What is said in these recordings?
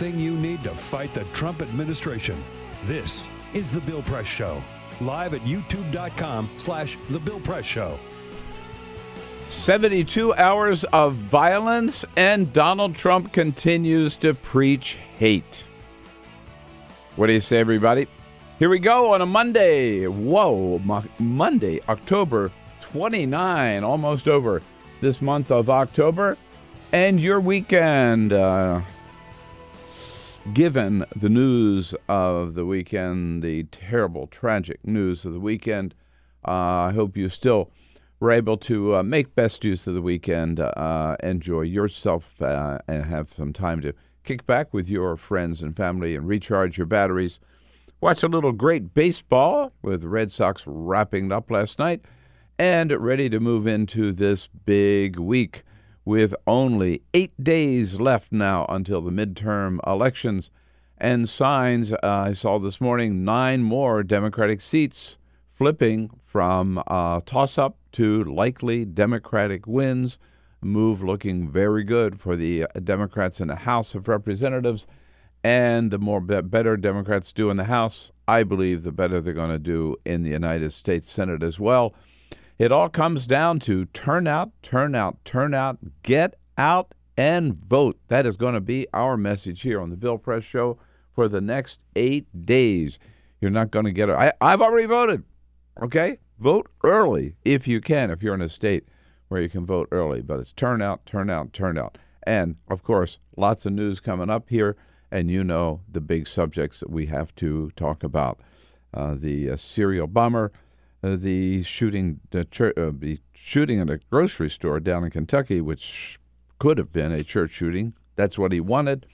everything you need to fight the Trump administration. This is The Bill Press Show. Live at youtube.com slash The Bill Press Show. 72 hours of violence, and Donald Trump continues to preach hate. What do you say, everybody? Here we go on a Monday. Whoa, Mo- Monday, October 29, almost over this month of October. And your weekend. Uh, given the news of the weekend, the terrible, tragic news of the weekend, uh, I hope you still were able to uh, make best use of the weekend, uh, enjoy yourself, uh, and have some time to kick back with your friends and family and recharge your batteries. Watch a little great baseball with the Red Sox wrapping up last night and ready to move into this big week with only eight days left now until the midterm elections and signs. Uh, I saw this morning nine more Democratic seats flipping from uh, toss up to likely Democratic wins. Move looking very good for the Democrats in the House of Representatives. And the more be- better Democrats do in the House, I believe the better they're going to do in the United States Senate as well. It all comes down to turnout, turnout, turnout, get out and vote. That is going to be our message here on the Bill Press Show for the next eight days. You're not going to get it. I've already voted. Okay? Vote early if you can, if you're in a state where you can vote early. But it's turnout, turnout, turnout. And, of course, lots of news coming up here. And you know the big subjects that we have to talk about uh, the uh, serial bomber uh, the shooting the, church, uh, the shooting at a grocery store down in Kentucky, which could have been a church shooting. That's what he wanted,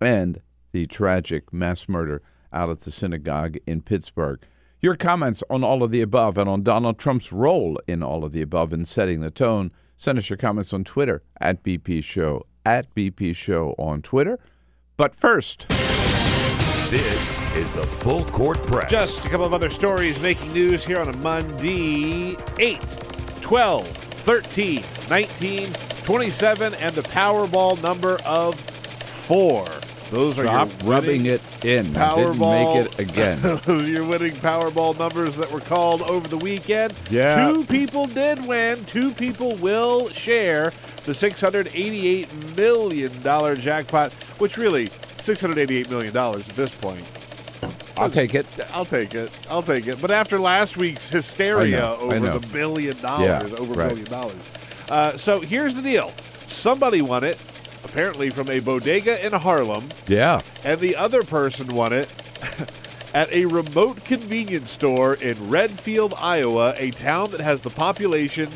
and the tragic mass murder out at the synagogue in Pittsburgh. Your comments on all of the above and on Donald Trump's role in all of the above in setting the tone. Send us your comments on Twitter at BP Show, at BP Show on Twitter. But first. This is the Full Court Press. Just a couple of other stories making news here on a Monday 8, 12, 13, 19, 27, and the Powerball number of four. Those Stop are your rubbing it in. Powerball. Didn't make it again. Those are your winning Powerball numbers that were called over the weekend. Yeah. Two people did win. Two people will share the $688 million jackpot, which really, $688 million at this point. I'll take it. I'll take it. I'll take it. But after last week's hysteria know, over the billion dollars, Yeah, over a right. billion dollars. Uh, so here's the deal. Somebody won it, apparently from a bodega in Harlem, Yeah. and the other person won it at a remote convenience store in Redfield, Iowa, a town that has the population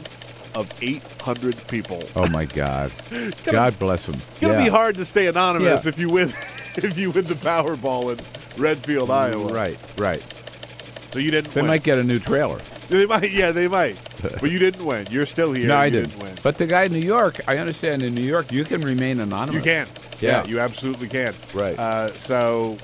of 800 people. Oh my God. God bless him. Gonna yeah. be hard to stay anonymous Yeah. if you win if you win the Powerball in Redfield, Iowa. Right, right. So you didn't They win. might get a new trailer. They might, yeah, they might. but you didn't win. You're still here. no, I You didn't. win. But the guy in New York, I understand in New York, you can remain anonymous. you can. Yeah. you absolutely can. Right. Uh, so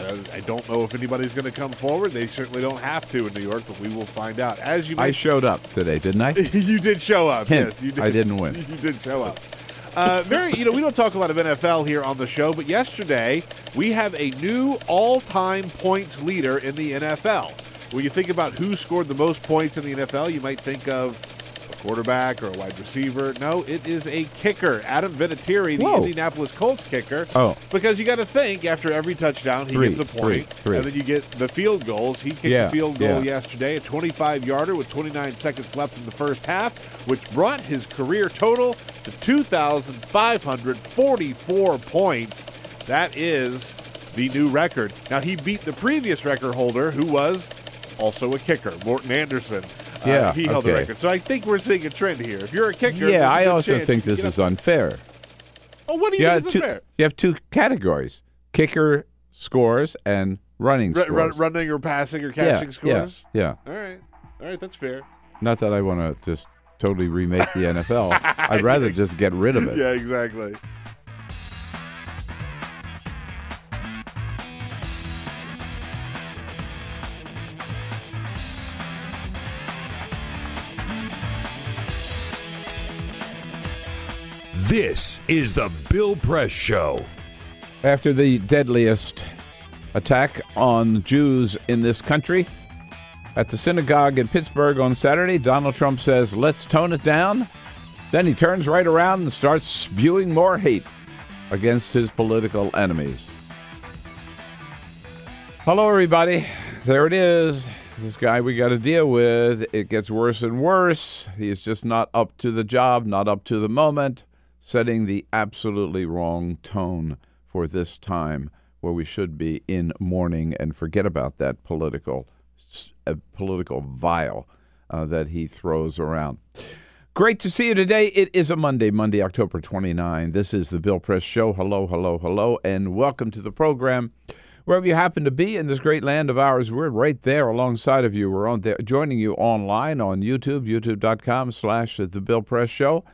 I don't, I don't know if anybody's going to come forward. They certainly don't have to in New York, but we will find out. As you I showed up today, didn't I? you did show up. Hint, yes, you did. I didn't win. You did show up. Uh, very, you know, we don't talk a lot of NFL here on the show, but yesterday we have a new all-time points leader in the NFL. When you think about who scored the most points in the NFL, you might think of quarterback or a wide receiver. No, it is a kicker, Adam Vinatieri, the Whoa. Indianapolis Colts kicker. Oh. because you got to think after every touchdown he Three, gets a point, three, three. and then you get the field goals. He kicked Yeah, the field goal yeah. yesterday, a 25 yarder with 29 seconds left in the first half, which brought his career total to 2,544 points. That is the new record. Now, he beat the previous record holder, who was also a kicker, Morten Andersen. Uh, Yeah, he held the record. So I think we're seeing a trend here. If you're a kicker, Yeah, a I also think this is unfair. Oh, what do you You think is two, unfair? you have two categories kicker scores and running Ru- scores. run- running or passing or Yeah, catching scores? Yeah, yeah. All right. All right, that's fair. Not that I want to just totally remake the NFL. I'd rather just get rid of it. Yeah, exactly. This is the Bill Press Show. After the deadliest attack on Jews in this country at the synagogue in Pittsburgh on Saturday, Donald Trump says, let's tone it down. Then he turns right around and starts spewing more hate against his political enemies. Hello, everybody. There it is. This guy we got to deal with. It gets worse and worse. He is just not up to the job, not up to the moment, setting the absolutely wrong tone for this time where we should be in mourning and forget about that political, uh, political vile uh, that he throws around. Great to see you today. It is a Monday, Monday, October 29. This is the Bill Press Show. Hello, hello, hello, and welcome to the program. Wherever you happen to be in this great land of ours, we're right there alongside of you. We're on there, joining you online on YouTube, youtube.com slash The Bill Press Show.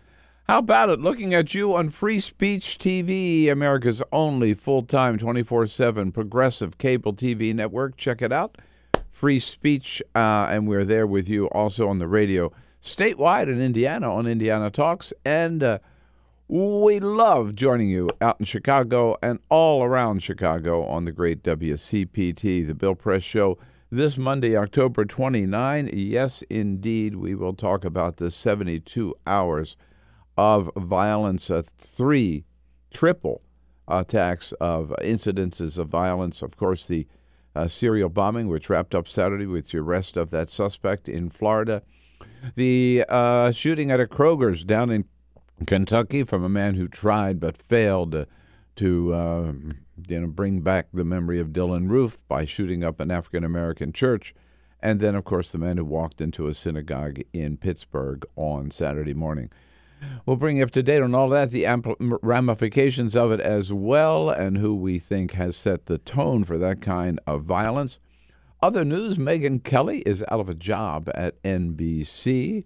How about it? Looking at you on Free Speech TV, America's only full time, 24 7 progressive cable TV network. Check it out. Free Speech, uh, and we're there with you also on the radio statewide in Indiana on Indiana Talks. And uh, we love joining you out in Chicago and all around Chicago on the great WCPT, the Bill Press Show. This Monday, October 29, yes, indeed, we will talk about the 72 hours of violence, uh, three triple attacks of incidences of violence. Of course, the uh, serial bombing, which wrapped up Saturday with the arrest of that suspect in Florida. The uh, shooting at a Kroger's down in Kentucky from a man who tried but failed to, to uh, you know, bring back the memory of Dylann Roof by shooting up an African American church. And then, of course, the man who walked into a synagogue in Pittsburgh on Saturday morning. We'll bring you up to date on all that, the ramifications of it as well, and who we think has set the tone for that kind of violence. Other news Megyn Kelly is out of a job at NBC.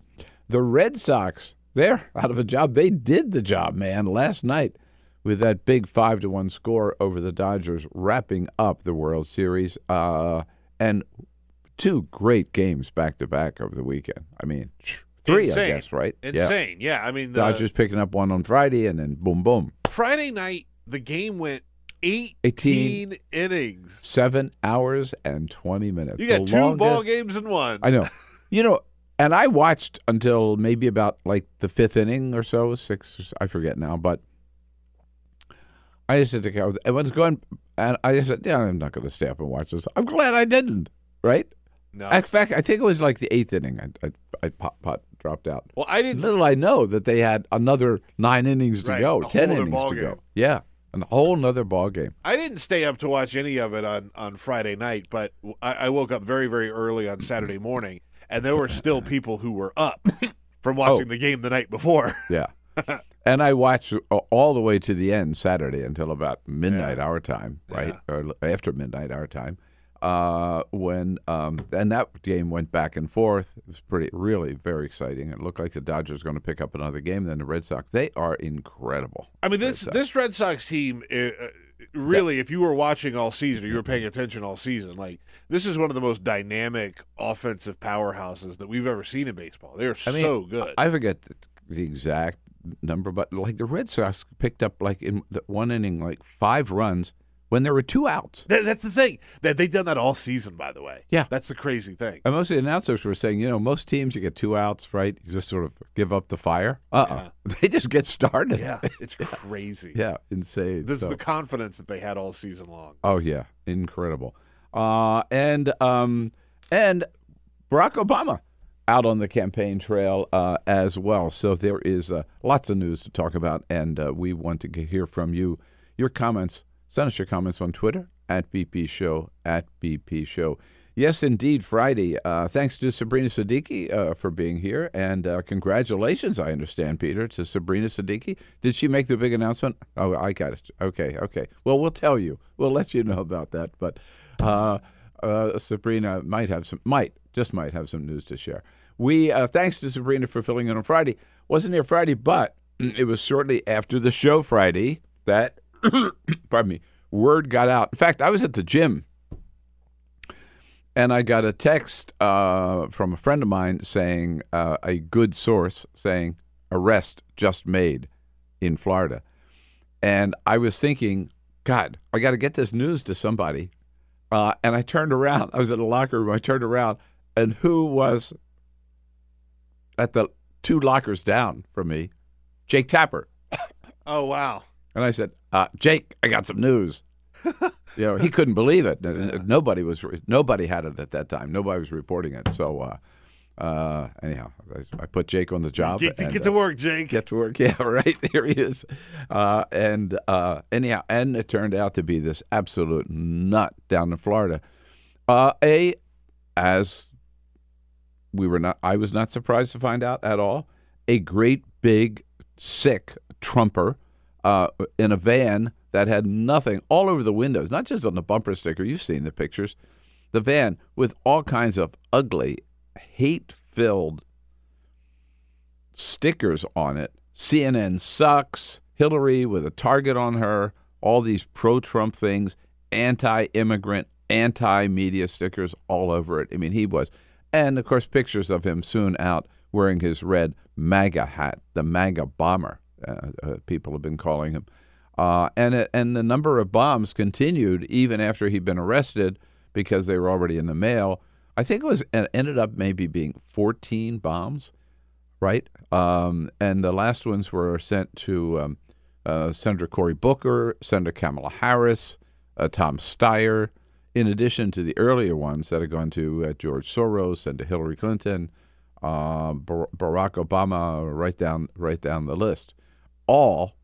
The Red Sox, they're out of a job. They did the job, man, last night with that big 5 to 1 score over the Dodgers, wrapping up the World Series. Uh, and two great games back to back over the weekend. I mean, three, Insane. I guess, right? Insane. Yeah. I mean, the Dodgers picking up one on Friday, and then boom, boom. Friday night, the game went 18, 18. innings. Seven hours and 20 minutes. You got The two ball games in one. I know. You know, and I watched until maybe about like the fifth inning or so, six, or s- I forget now, but I just had to go. Everyone's going, and I just said, yeah, I'm not going to stay up and watch this. I'm glad I didn't, right? no. In fact, I think it was like the eighth inning. I, I, I pop, pop, dropped out. well, I didn't. Little I know that they had another nine innings to Right, go, ten innings to game. go. Yeah, a whole nother ball game. I didn't stay up to watch any of it on, on Friday night, but I, I woke up very, very early on Saturday morning, and there were still people who were up from watching Oh. the game the night before. Yeah. and I watched all the way to the end Saturday until about midnight Yeah. our time, right? Or after midnight our time. Uh, when um, and that game went back and forth. It was pretty, really very exciting. It looked like the Dodgers were going to pick up another game. Then the Red Sox, they are incredible. I mean, this Red Sox. this Red Sox team, uh, uh, really, if you were watching all season or you were paying attention all season, like this is one of the most dynamic offensive powerhouses that we've ever seen in baseball. They're I mean, so good. I forget the, the exact number, but like the Red Sox picked up like in the one inning like five runs when there were two outs. That- that's the thing. That they've done that all season, by the way. Yeah. that's the crazy thing. And most of the announcers were saying, you know, most teams you get two outs, right? You just sort of give up the fire. Uh uh They just get started. Yeah, it's crazy. yeah, insane. This So- is the confidence that they had all season long. Oh yeah, incredible. Uh, and um, and Barack Obama out on the campaign trail uh, as well. So there is uh, lots of news to talk about, and uh, we want to hear from you. Your comments. Send us your comments on Twitter at BP Show at BP Show. Yes, indeed, Friday. Uh, thanks to Sabrina Siddiqui uh, for being here, and uh, congratulations. I understand, Peter, to Sabrina Siddiqui. Did she make the big announcement? Oh, I got it. Okay, okay. Well, we'll tell you. We'll let you know about that. But uh, uh, Sabrina might have some, might just might have some news to share. We uh, thanks to Sabrina for filling in on Friday. Wasn't here Friday, but it was shortly after the show Friday that, pardon me, word got out. In fact, I was at the gym and I got a text uh, from a friend of mine saying uh, a good source saying arrest just made in Florida, and I was thinking, God, I got to get this news to somebody. Uh, and I turned around. I was in the locker room. I turned around, and who was at the two lockers down from me? Jake Tapper. Oh wow. And I said, uh, Jake, I got some news. you know, he couldn't believe it. Nobody was. Nobody had it at that time. Nobody was reporting it. So, uh, uh, anyhow, I, I put Jake on the job. Get, and, get uh, to work, Jake. Get to work. Yeah, right. Here he is. Uh, and uh, anyhow, and it turned out to be this absolute nut down in Florida. Uh, a, as we were not, I was not surprised to find out at all. A great big sick Trumper uh, in a van that had nothing all over the windows, not just on the bumper sticker. You've seen the pictures. The van with all kinds of ugly, hate-filled stickers on it. CNN sucks. Hillary with a target on her. All these pro-Trump things, anti-immigrant, anti-media stickers all over it. I mean, he was, and of course, pictures of him soon out wearing his red MAGA hat, the MAGA bomber. Uh, uh, people have been calling him, uh, and it, and the number of bombs continued even after he'd been arrested because they were already in the mail. I think it was it ended up maybe being 14 bombs, right? Um, and the last ones were sent to um, uh, Senator Cory Booker, Senator Kamala Harris, uh, Tom Steyer, in addition to the earlier ones that had gone to uh, George Soros and to Hillary Clinton, Bar- Barack Obama, right down right down the list. All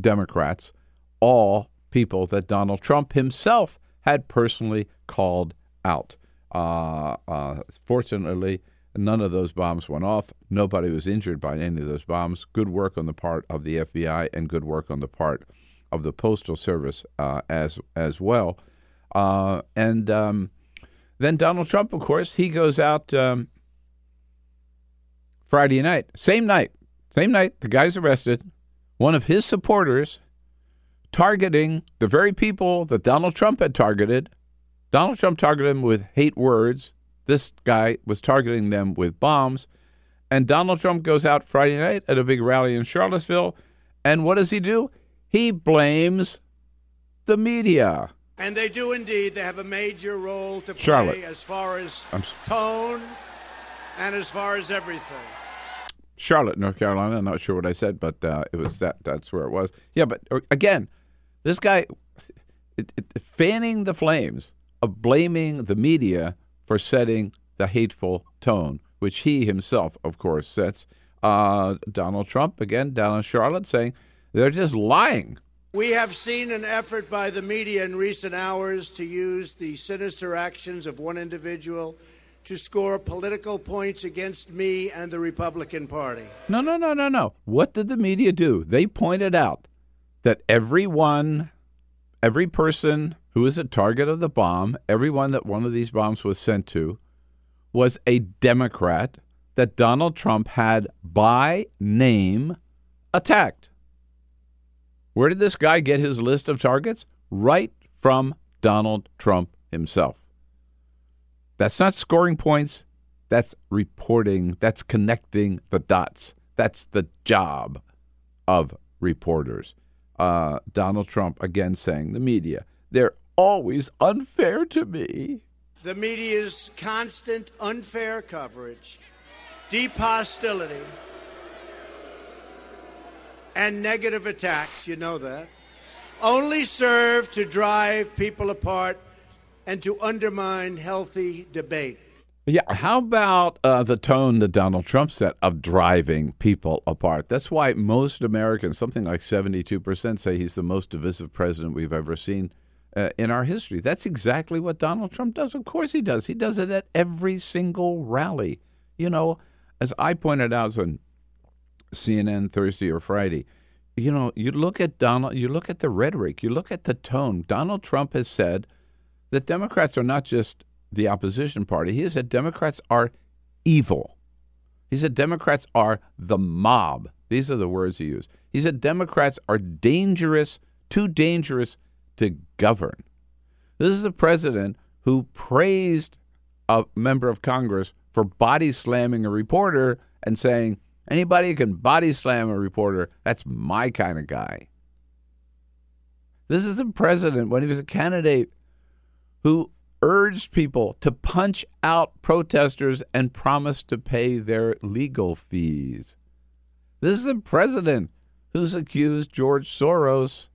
Democrats, all people that Donald Trump himself had personally called out. Uh, uh, fortunately, none of those bombs went off. Nobody was injured by any of those bombs. Good work on the part of the FBI and good work on the part of the Postal Service uh, as as well. Uh, and um, then Donald Trump, of course, he goes out um, Friday night, same night, same night. The guy's arrested. One of his supporters targeting the very people that Donald Trump had targeted. Donald Trump targeted them with hate words. This guy was targeting them with bombs. And Donald Trump goes out Friday night at a big rally in Charlottesville. And what does he do? He blames the media. And they do indeed. They have a major role to play Charlotte. as far as tone and as far as everything. Charlotte, North Carolina. I'm not sure what I said, but uh, it was that. That's where it was. Yeah, but uh, again, this guy it, it, fanning the flames of blaming the media for setting the hateful tone, which he himself, of course, sets. Uh, Donald Trump again down in Charlotte saying they're just lying. We have seen an effort by the media in recent hours to use the sinister actions of one individual to score political points against me and the Republican Party. No, no, no, no, no. What did the media do? They pointed out that everyone, every person who was a target of the bomb, everyone that one of these bombs was sent to, was a Democrat that Donald Trump had by name attacked. Where did this guy get his list of targets? right from Donald Trump himself. That's not scoring points. That's reporting. That's connecting the dots. That's the job of reporters. Uh, Donald Trump again saying the media, they're always unfair to me. The media's constant unfair coverage, deep hostility, and negative attacks, you know that, only serve to drive people apart and to undermine healthy debate. Yeah, how about uh, the tone that Donald Trump set of driving people apart? That's why most Americans, something like 72%, say he's the most divisive president we've ever seen uh, in our history. That's exactly what Donald Trump does. Of course he does. He does it at every single rally. You know, as I pointed out on CNN Thursday or Friday, you know, you look at Donald, you look at the rhetoric, you look at the tone. Donald Trump has said that Democrats are not just the opposition party. He said Democrats are evil. He said Democrats are the mob. These are the words he used. He said Democrats are dangerous, too dangerous to govern. This is a president who praised a member of Congress for body slamming a reporter and saying, anybody who can body slam a reporter, that's my kind of guy. This is a president, when he was a candidate, who urged people to punch out protesters and promised to pay their legal fees. This is the president who's accused George Soros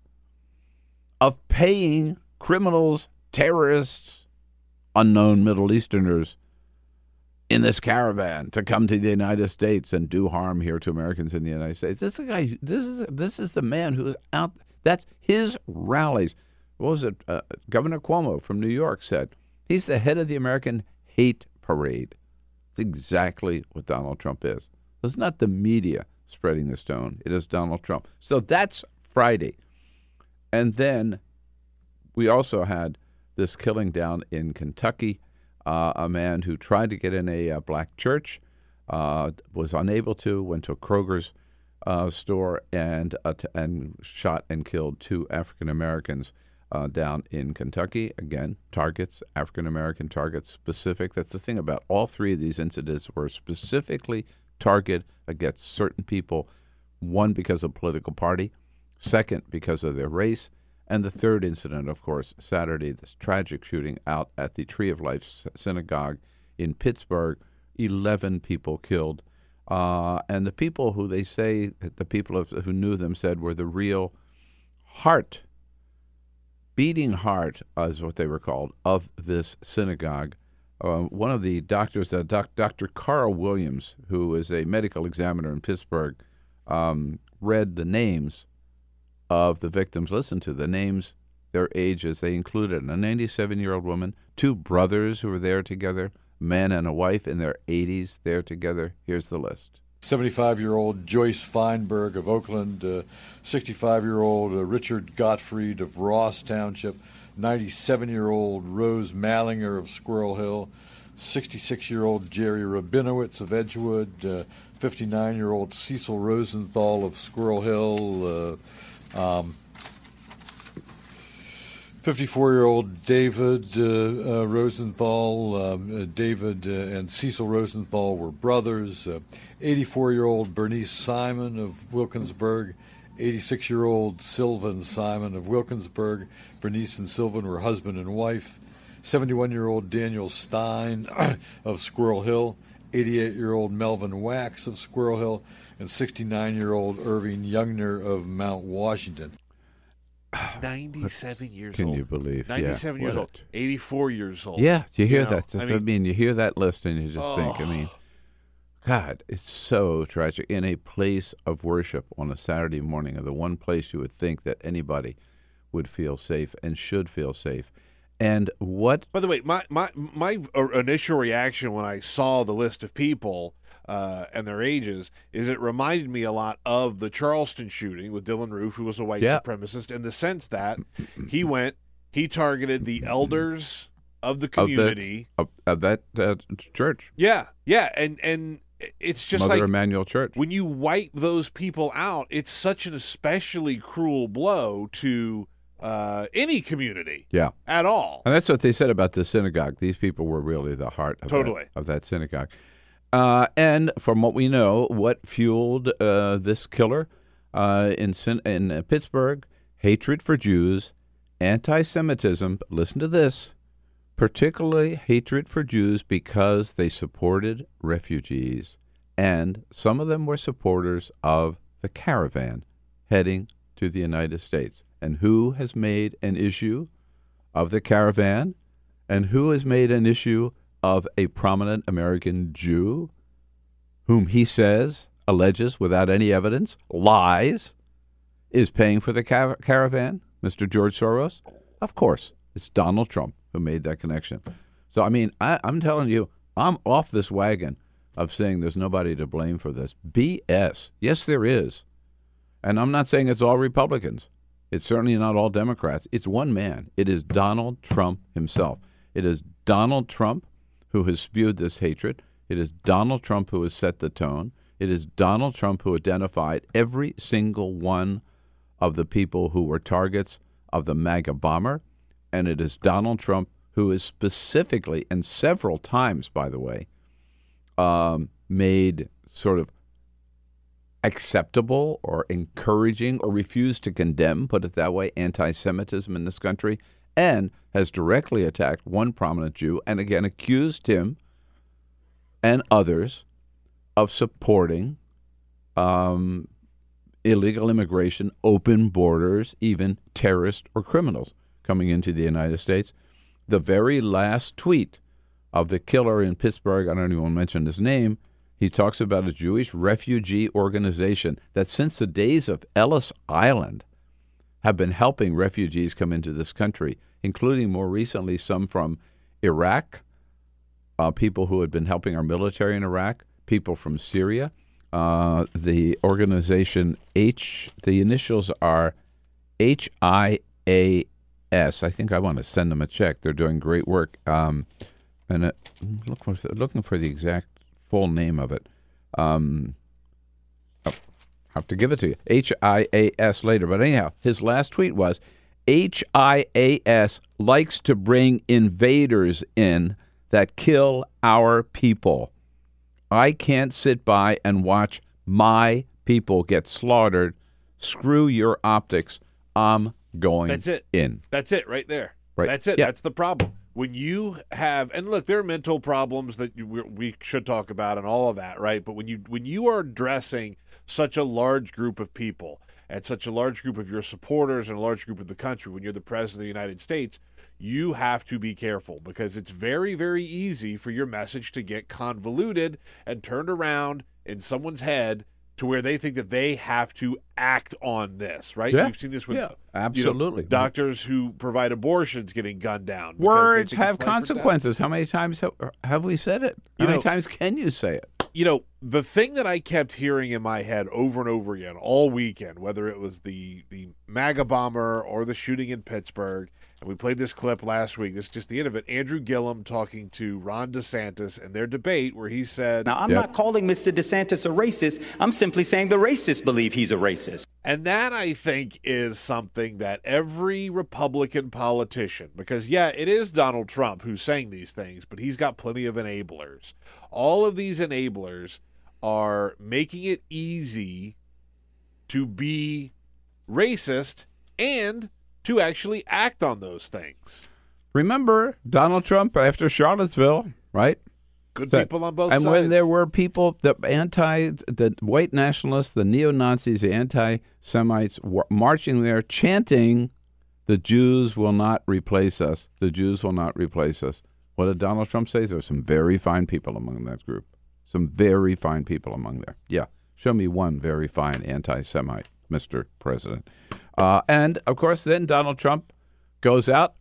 of paying criminals, terrorists, unknown Middle Easterners in this caravan to come to the United States and do harm here to Americans in the United States. This is a guy. This is this is the man who is out. That's his rallies what was it? Uh, Governor Cuomo from New York said he's the head of the American hate parade. It's exactly what Donald Trump is. It's not the media spreading the stone, it is Donald Trump. So that's Friday. And then we also had this killing down in Kentucky. Uh, a man who tried to get in a, a uh, black church uh, was unable to, went to a Kroger's uh, store and uh, and shot and killed two African Americans uh, down in Kentucky. Again, targets, African American targets, specific. That's the thing about all three of these incidents were specifically targeted against certain people. One, because of political party, second, because of their race, and the third incident, of course, Saturday, this tragic shooting out at the Tree of Life Synagogue in Pittsburgh. 11 people killed. Uh, and the people who they say, the people who knew them said were the real heart beating heart, is what they were called, of this synagogue. Uh, one of the doctors, uh, doc, Dr. Karl Williams, who is a medical examiner in Pittsburgh, um, read the names of the victims. Listen to the names, their ages. They included a 97 year old woman, two brothers who were there together, man and a wife in their 80s there together. Here's the list. 75 year old Joyce Feinberg of Oakland, 65 uh, year old uh, Richard Gottfried of Ross Township, 97 year old Rose Mallinger of Squirrel Hill, 66 year old Jerry Rabinowitz of Edgewood, 59 uh, year old Cecil Rosenthal of Squirrel Hill. Uh, um, 54 year old David uh, uh, Rosenthal, um, uh, David uh, and Cecil Rosenthal were brothers. 84 year old Bernice Simon of Wilkinsburg, 86 year old Sylvan Simon of Wilkinsburg. Bernice and Sylvan were husband and wife. 71 year old Daniel Stein of Squirrel Hill. 88 year old Melvin Wax of Squirrel Hill, and 69 year old Irving Youngner of Mount Washington. 97 years Can old. Can you believe? 97 yeah, years old. 84 years old. Yeah, you hear you know, that. Just, I, mean, I, mean, you hear that list and you just oh. think, I mean. God, it's so tragic. In a place of worship on a Saturday morning, the one place you would think that anybody would feel safe and should feel safe. And what? By the way, my my my uh, initial reaction when I saw the list of people uh, and their ages is it reminded me a lot of the Charleston shooting with Dylann Roof, who was a white yeah. supremacist, in the sense that he went, he targeted the elders of the community of, the, of, of that uh, church. Yeah, yeah, and and it's just Mother like Emanuel Church. When you wipe those people out, it's such an especially cruel blow to uh, any community Yeah. at all. And that's what they said about the synagogue. These people were really the heart of, Totally. that, of that synagogue. Uh, and from what we know, what fueled uh, this killer uh, in, in uh, Pittsburgh? Hatred for Jews, anti Semitism. Listen to this particularly hatred for Jews because they supported refugees. And some of them were supporters of the caravan heading to the United States. And who has made an issue of the caravan? And who has made an issue of a prominent American Jew whom he says, alleges without any evidence, lies, is paying for the car- caravan? Mr. George Soros? Of course. It's Donald Trump who made that connection. So, I mean, I, I'm telling you, I'm off this wagon of saying there's nobody to blame for this. BS. Yes, there is. And I'm not saying it's all Republicans. It's certainly not all Democrats. It's one man. It is Donald Trump himself. It is Donald Trump who has spewed this hatred. It is Donald Trump who has set the tone. It is Donald Trump who identified every single one of the people who were targets of the MAGA bomber. And it is Donald Trump who is specifically, and several times, by the way, um, made sort of acceptable or encouraging or refused to condemn, put it that way, anti Semitism in this country, and has directly attacked one prominent Jew and again accused him and others of supporting um, illegal immigration, open borders, even terrorists or criminals coming into the United States. The very last tweet of the killer in Pittsburgh, I don't even want to mention his name, he talks about a Jewish refugee organization that since the days of Ellis Island have been helping refugees come into this country, including more recently some from Iraq, uh, people who had been helping our military in Iraq, people from Syria. Uh, the organization H, the initials are H I A S. I think I want to send them a check. They're doing great work. Um, and uh, look for, looking for the exact full name of it. Um, oh, have to give it to you. H I A S later. But anyhow, his last tweet was H I A S likes to bring invaders in that kill our people. I can't sit by and watch my people get slaughtered. Screw your optics. I'm going That's it. in. That's it right there. Right. That's it. Yeah. That's the problem. When you have, and look, there are mental problems that you, we should talk about and all of that, right? But when you when you are addressing such a large group of people and such a large group of your supporters and a large group of the country, when you're the president of the United States, you have to be careful because it's very, very easy for your message to get convoluted and turned around in someone's head to where they think that they have to act on this, right? Yeah. We've seen this with Yeah, you know, absolutely. doctors who provide abortions getting gunned down. Words have it's life or death. consequences. How many times have, have we said it? How You many know- times can you say it? You know, the thing that I kept hearing in my head over and over again all weekend, whether it was the the MAGA bomber or the shooting in Pittsburgh, and we played this clip last week. This is just the end of it. Andrew Gillum talking to Ron DeSantis and their debate where he said, Now, I'm Yep. not calling Mr. DeSantis a racist. I'm simply saying the racists believe he's a racist. And that I think is something that every Republican politician, because yeah, it is Donald Trump who's saying these things, but he's got plenty of enablers. All of these enablers are making it easy to be racist and to actually act on those things. Remember Donald Trump after Charlottesville, right? Good That- people on both and sides. And when there were people, the anti, the white nationalists, the neo Nazis, the anti Semites were marching there chanting, "The Jews will not replace us. The Jews will not replace us." What did Donald Trump say? There were some very fine people among that group. Some very fine people among there. Yeah, show me one very fine anti-Semite, Mr. President. Uh, and of course, then Donald Trump goes out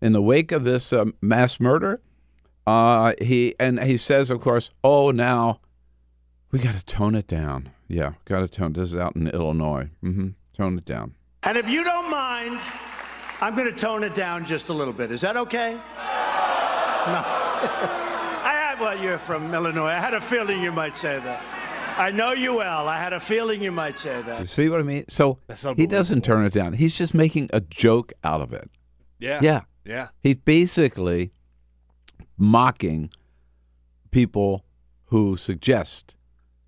in the wake of this um, mass murder. Uh, he and he says, of course, oh, now we got to tone it down. Yeah, got to tone. This is out in Illinois. hmm Tone it down. And if you don't mind, I'm going to tone it down just a little bit. Is that okay? No. I well, you're from Illinois. I had a feeling you might say that. I know you well. I had a feeling you might say You that. see what I mean? So he doesn't turn it down. He's just making a joke out of it. Yeah. Yeah. Yeah. He's basically mocking people who suggest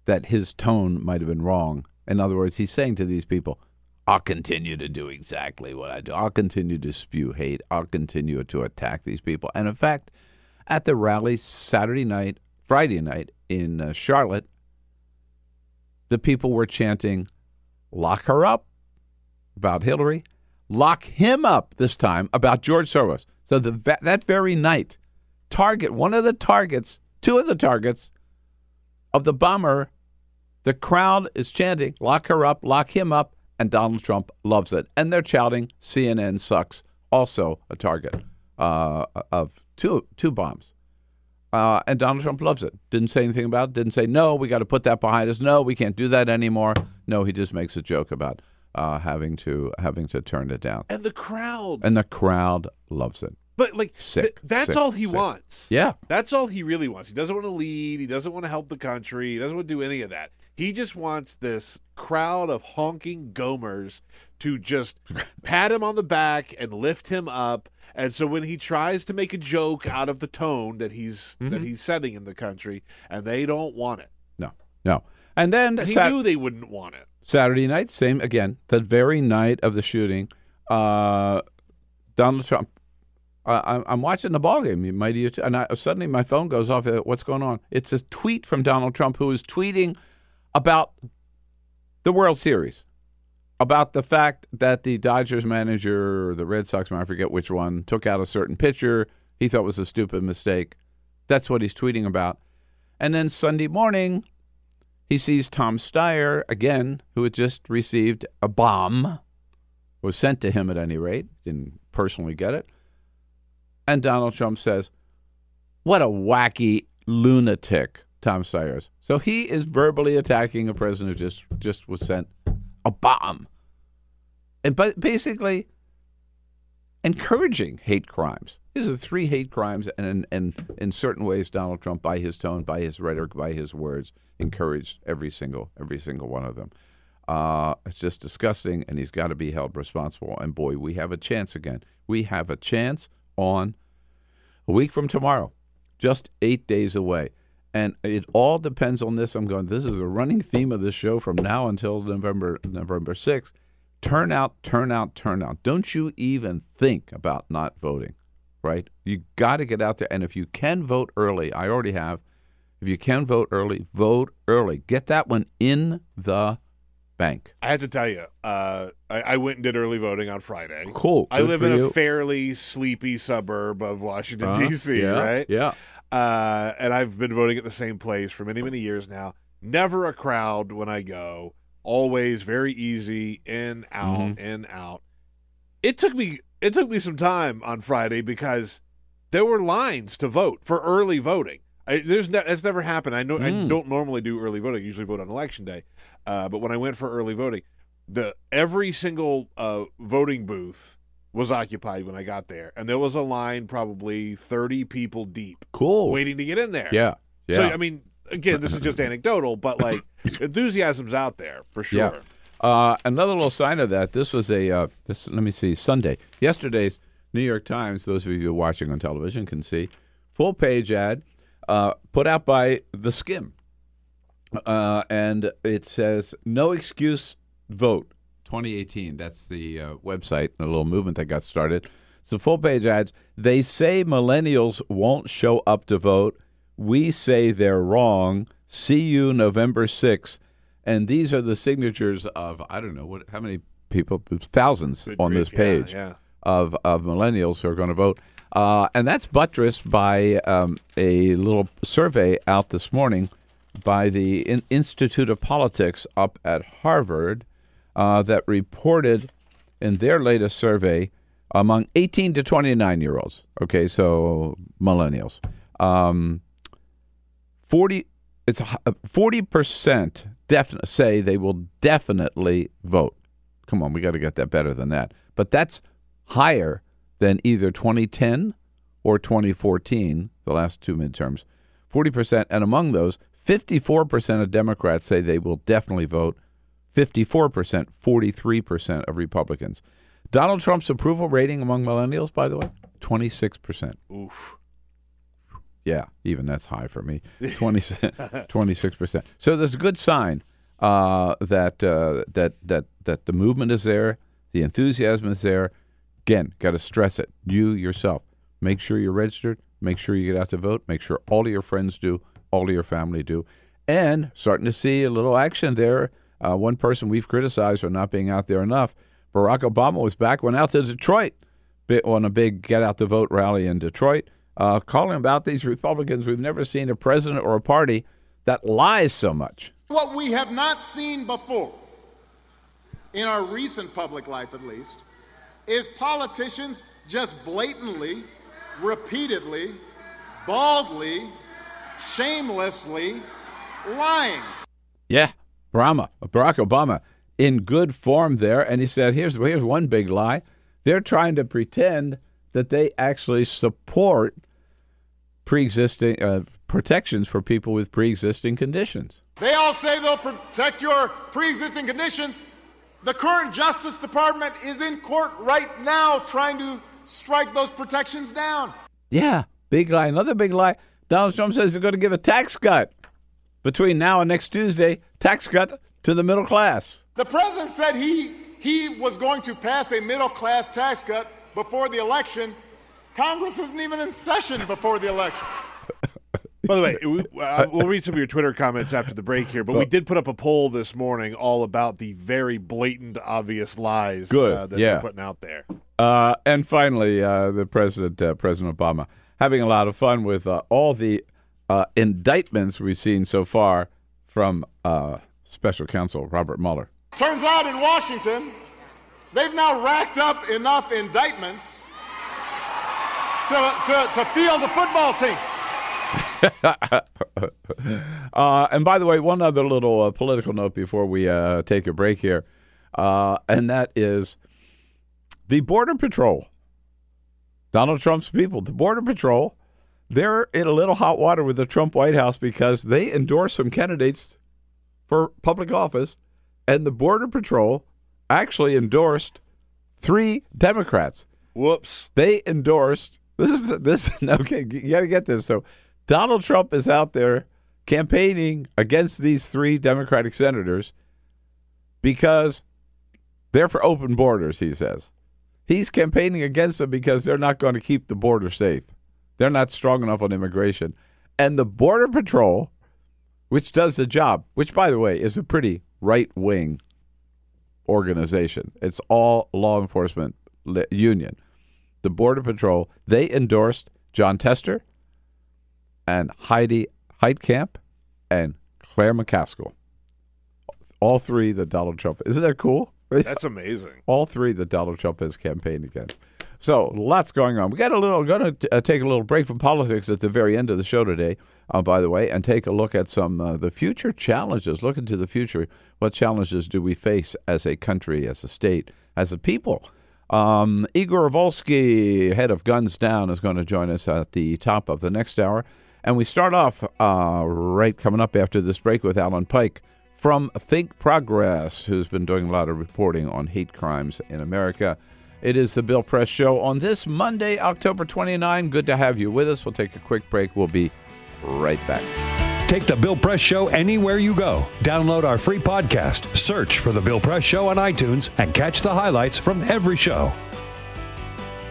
that his tone might have been wrong. In other words, he's saying to these people, I'll continue to do exactly what I do. I'll continue to spew hate. I'll continue to attack these people. And in fact, at the rally Saturday night, Friday night in uh, Charlotte, the people were chanting, lock her up about Hillary, lock him up this time about George Soros. So the that very night, target one of the targets, two of the targets of the bomber, the crowd is chanting, lock her up, lock him up, and Donald Trump loves it. And they're shouting, CNN sucks, also a target uh, of two two bombs. Uh, and Donald Trump loves it. Didn't say anything about it. Didn't say, no, we got to put that behind us. No, we can't do that anymore. No, he just makes a joke about uh, having to having to turn it down. And the crowd. And the crowd loves it. But like Sick, th- that's sick, all he sick. wants. Yeah. That's all he really wants. He doesn't want to lead. He doesn't want to help the country. He doesn't want to do any of that. He just wants this crowd of honking gomers to just pat him on the back and lift him up. And so when he tries to make a joke out of the tone that he's that Mm-hmm. he's setting in the country, and they don't want it, No, no. And then he Sat- knew they wouldn't want it. Saturday night, same again. The very night of the shooting, uh, Donald Trump. Uh, I'm- I'm watching the ball game. You might, and I, suddenly my phone goes off. uh, What's going on? It's a tweet from Donald Trump, who is tweeting about the World Series, about the fact that the Dodgers manager or the Red Sox man, I forget which one, took out a certain pitcher. He thought was a stupid mistake. That's what he's tweeting about. And then Sunday morning, he sees Tom Steyer again, who had just received a bomb, was sent to him at any rate, didn't personally get it. And Donald Trump says, What a wacky lunatic Tom Steyer is. So he is verbally attacking a president who just, just was sent a bomb. And but basically encouraging hate crimes. These are three hate crimes, and, and in certain ways, Donald Trump, by his tone, by his rhetoric, by his words, encouraged every single every single one of them. Uh, it's just disgusting, and he's got to be held responsible. And boy, we have a chance again. We have a chance on a week from tomorrow, just eight days away. And it all depends on this. I'm going. This is a running theme of this show from now until November November sixth. Turn out, turn out, turn out. Don't you even think about not voting, right? You got to get out there. And if you can vote early, I already have. If you can vote early, vote early. Get that one in the bank. I have to tell you, uh, I, I went and did early voting on Friday. Cool. I live in you. a fairly sleepy suburb of Washington Uh-huh. D.C. Yeah, Right? Yeah. Uh, and I've been voting at the same place for many, many years now. Never a crowd when I go. Always very easy, in, out, Mhm. in, out. It took me it took me some time on Friday because there were lines to vote for early voting. I, there's ne- that's never happened. I know I Mm. don't normally do early voting. I usually vote on election day. Uh, but when I went for early voting, the every single uh, voting booth was occupied when I got there, and there was a line probably thirty people deep Cool. waiting to get in there. Yeah. Yeah. So I mean, again, this is just anecdotal, but like enthusiasm's out there for sure. Yeah. Uh, another little sign of that. This was a uh, this. Let me see. Sunday, yesterday's New York Times. Those of you watching on television can see full page ad uh, put out by the Skim, uh, and it says "No excuse vote 2018." That's the uh, website, a little movement that got started. So full page ads. They say millennials won't show up to vote. We say they're wrong. See you November 6th. And these are the signatures of I don't know what how many people, thousands Good on grief, this yeah, page yeah. of of millennials who are going to vote, uh, and that's buttressed by um, a little survey out this morning by the In- Institute of Politics up at Harvard uh, that reported in their latest survey among 18 to 29 year olds. Okay, so millennials. Um, 40 it's forty percent definite say they will definitely vote. Come on, we got to get that better than that. But that's higher than either 2010 or 2014, the last two midterms. Forty percent, and among those, 54% of Democrats say they will definitely vote. 54%, 43% of Republicans. Donald Trump's approval rating among millennials, by the way, 26%. Oof. Yeah, even that's high for me. 20, 26%. So there's a good sign uh, that, uh, that, that, that the movement is there, the enthusiasm is there. Again, got to stress it. You yourself, make sure you're registered, make sure you get out to vote, make sure all of your friends do, all of your family do. And starting to see a little action there. Uh, one person we've criticized for not being out there enough, Barack Obama was back, went out to Detroit on a big get out the vote rally in Detroit, uh, calling about these Republicans. We've never seen a president or a party that lies so much. What we have not seen before, in our recent public life at least, is politicians just blatantly, repeatedly, baldly, shamelessly lying. Yeah, Obama, Barack Obama, in good form there, and he said, "Here's here's one big lie. They're trying to pretend that they actually support pre-existing uh, protections for people with pre-existing conditions." They all say they'll protect your pre existing conditions. The current Justice Department is in court right now trying to strike those protections down. Yeah, big lie. Another big lie. Donald Trump says he's going to give a tax cut between now and next Tuesday, tax cut to the middle class. The president said he, he was going to pass a middle class tax cut before the election. Congress isn't even in session before the election. By the way, we, uh, we'll read some of your Twitter comments after the break here, but we did put up a poll this morning all about the very blatant, obvious lies Good, uh, that yeah. they're putting out there. Uh, and finally, uh, the president, uh, President Obama, having a lot of fun with uh, all the uh, indictments we've seen so far from uh, Special Counsel Robert Mueller. Turns out in Washington, they've now racked up enough indictments to, to, to field a football team. Uh, and by the way, one other little uh, political note before we uh, take a break here, uh, and that is the Border Patrol. Donald Trump's people, the Border Patrol, they're in a little hot water with the Trump White House because they endorse some candidates for public office, and the Border Patrol actually endorsed three Democrats. Whoops. They endorsed this is this okay. You got to get this. So Donald Trump is out there campaigning against these three Democratic senators because they're for open borders. He says he's campaigning against them because they're not going to keep the border safe. They're not strong enough on immigration, and the Border Patrol, which does the job, which by the way is a pretty right wing organization. It's all law enforcement li- union. The Border Patrol, they endorsed Jon Tester and Heidi Heitkamp and Claire McCaskill. All three that Donald Trump isn't that cool? That's amazing. All three that Donald Trump has campaigned against. So lots going on. We got a little going to uh, take a little break from politics at the very end of the show today. Uh, by the way, and take a look at some uh, the future challenges. Look into the future. What challenges do we face as a country, as a state, as a people? Um, Igor Volsky, head of Guns Down, is going to join us at the top of the next hour. And we start off uh, right coming up after this break with Alan Pyke from Think Progress, who's been doing a lot of reporting on hate crimes in America. It is the Bill Press Show on this Monday, October 29. Good to have you with us. We'll take a quick break. We'll be right back. Take the Bill Press Show anywhere you go. Download our free podcast, search for The Bill Press Show on iTunes, and catch the highlights from every show.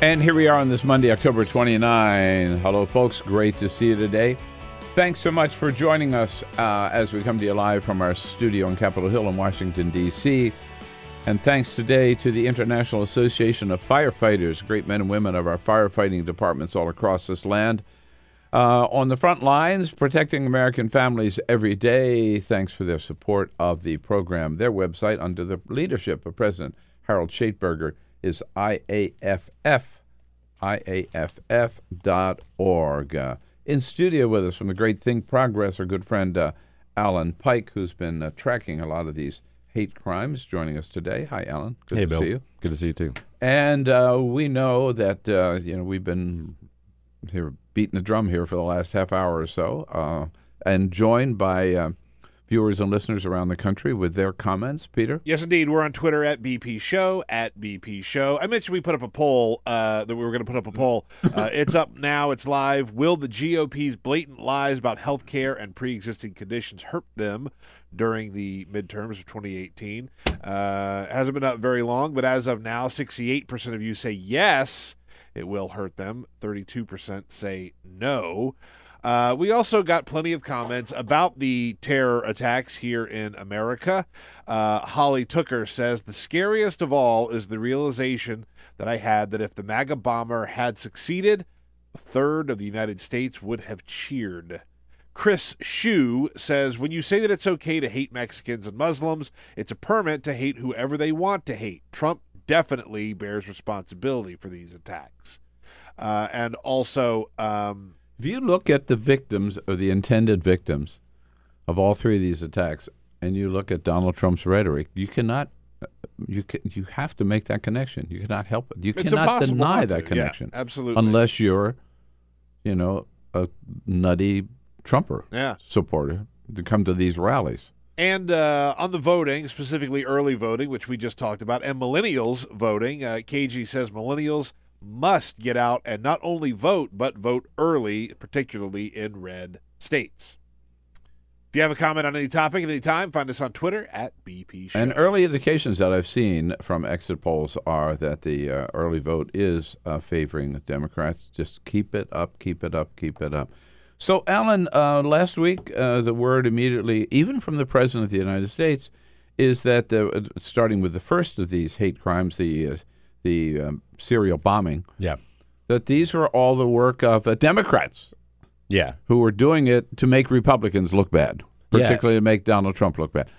And here we are on this Monday, October 29. Hello, folks. Great to see you today. Thanks so much for joining us uh, as we come to you live from our studio on Capitol Hill in Washington, D.C. And thanks today to the International Association of Firefighters, great men and women of our firefighting departments all across this land. Uh, on the front lines, protecting American families every day. Thanks for their support of the program. Their website, under the leadership of President Harold Schaitberger, is IAFF, IAFF.org. Uh, in studio with us from the Great Think Progress, our good friend uh, Alan Pyke, who's been uh, tracking a lot of these hate crimes, joining us today. Hi, Alan. Good hey, to Bill. see you. Good to see you too. And uh, we know that uh, you know we've been here beating the drum here for the last half hour or so. Uh, and joined by uh, viewers and listeners around the country with their comments. Peter? Yes, indeed. We're on Twitter at BP Show, at BP Show. I mentioned we put up a poll, uh, that we were going to put up a poll. Uh, it's up now, it's live. Will the GOP's blatant lies about health care and pre existing conditions hurt them during the midterms of 2018? Uh, hasn't been up very long, but as of now, 68% of you say yes, it will hurt them. 32% say no. Uh, we also got plenty of comments about the terror attacks here in America. Uh, Holly Tooker says the scariest of all is the realization that I had that if the MAGA bomber had succeeded, a third of the United States would have cheered. Chris Shu says when you say that it's okay to hate Mexicans and Muslims, it's a permit to hate whoever they want to hate. Trump definitely bears responsibility for these attacks. Uh, and also, um, If you look at the victims or the intended victims of all three of these attacks, and you look at Donald Trump's rhetoric, you cannot. You can, you have to make that connection. You cannot help it. You It's cannot deny that to. Yeah, connection. absolutely. Unless you're, you know, a nutty Trumper Yeah. supporter to come to these rallies. And uh, on the voting, specifically early voting, which we just talked about, and millennials voting, uh, KG says millennials must get out and not only vote, but vote early, particularly in red states. If you have a comment on any topic at any time, find us on Twitter at BP Show. And early indications that I've seen from exit polls are that the uh, early vote is uh, favoring the Democrats. Just keep it up, keep it up, keep it up. So, Alan, uh, last week, uh, the word immediately, even from the President of the United States, is that the, uh, starting with the first of these hate crimes, the uh, the um, serial bombing, Yeah. that these were all the work of uh, Democrats Yeah. who were doing it to make Republicans look bad, Yeah. particularly to make Donald Trump look bad.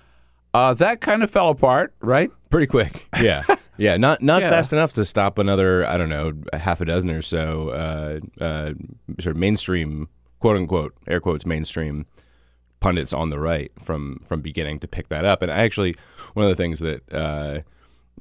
Uh, that kind of fell apart, right? Pretty quick. Yeah. Yeah. Not not Yeah. fast enough to stop another, I don't know, half a dozen or so uh, uh, sort of mainstream, quote unquote, air quotes, mainstream pundits on the right from from beginning to pick that up. And I actually, one of the things that uh,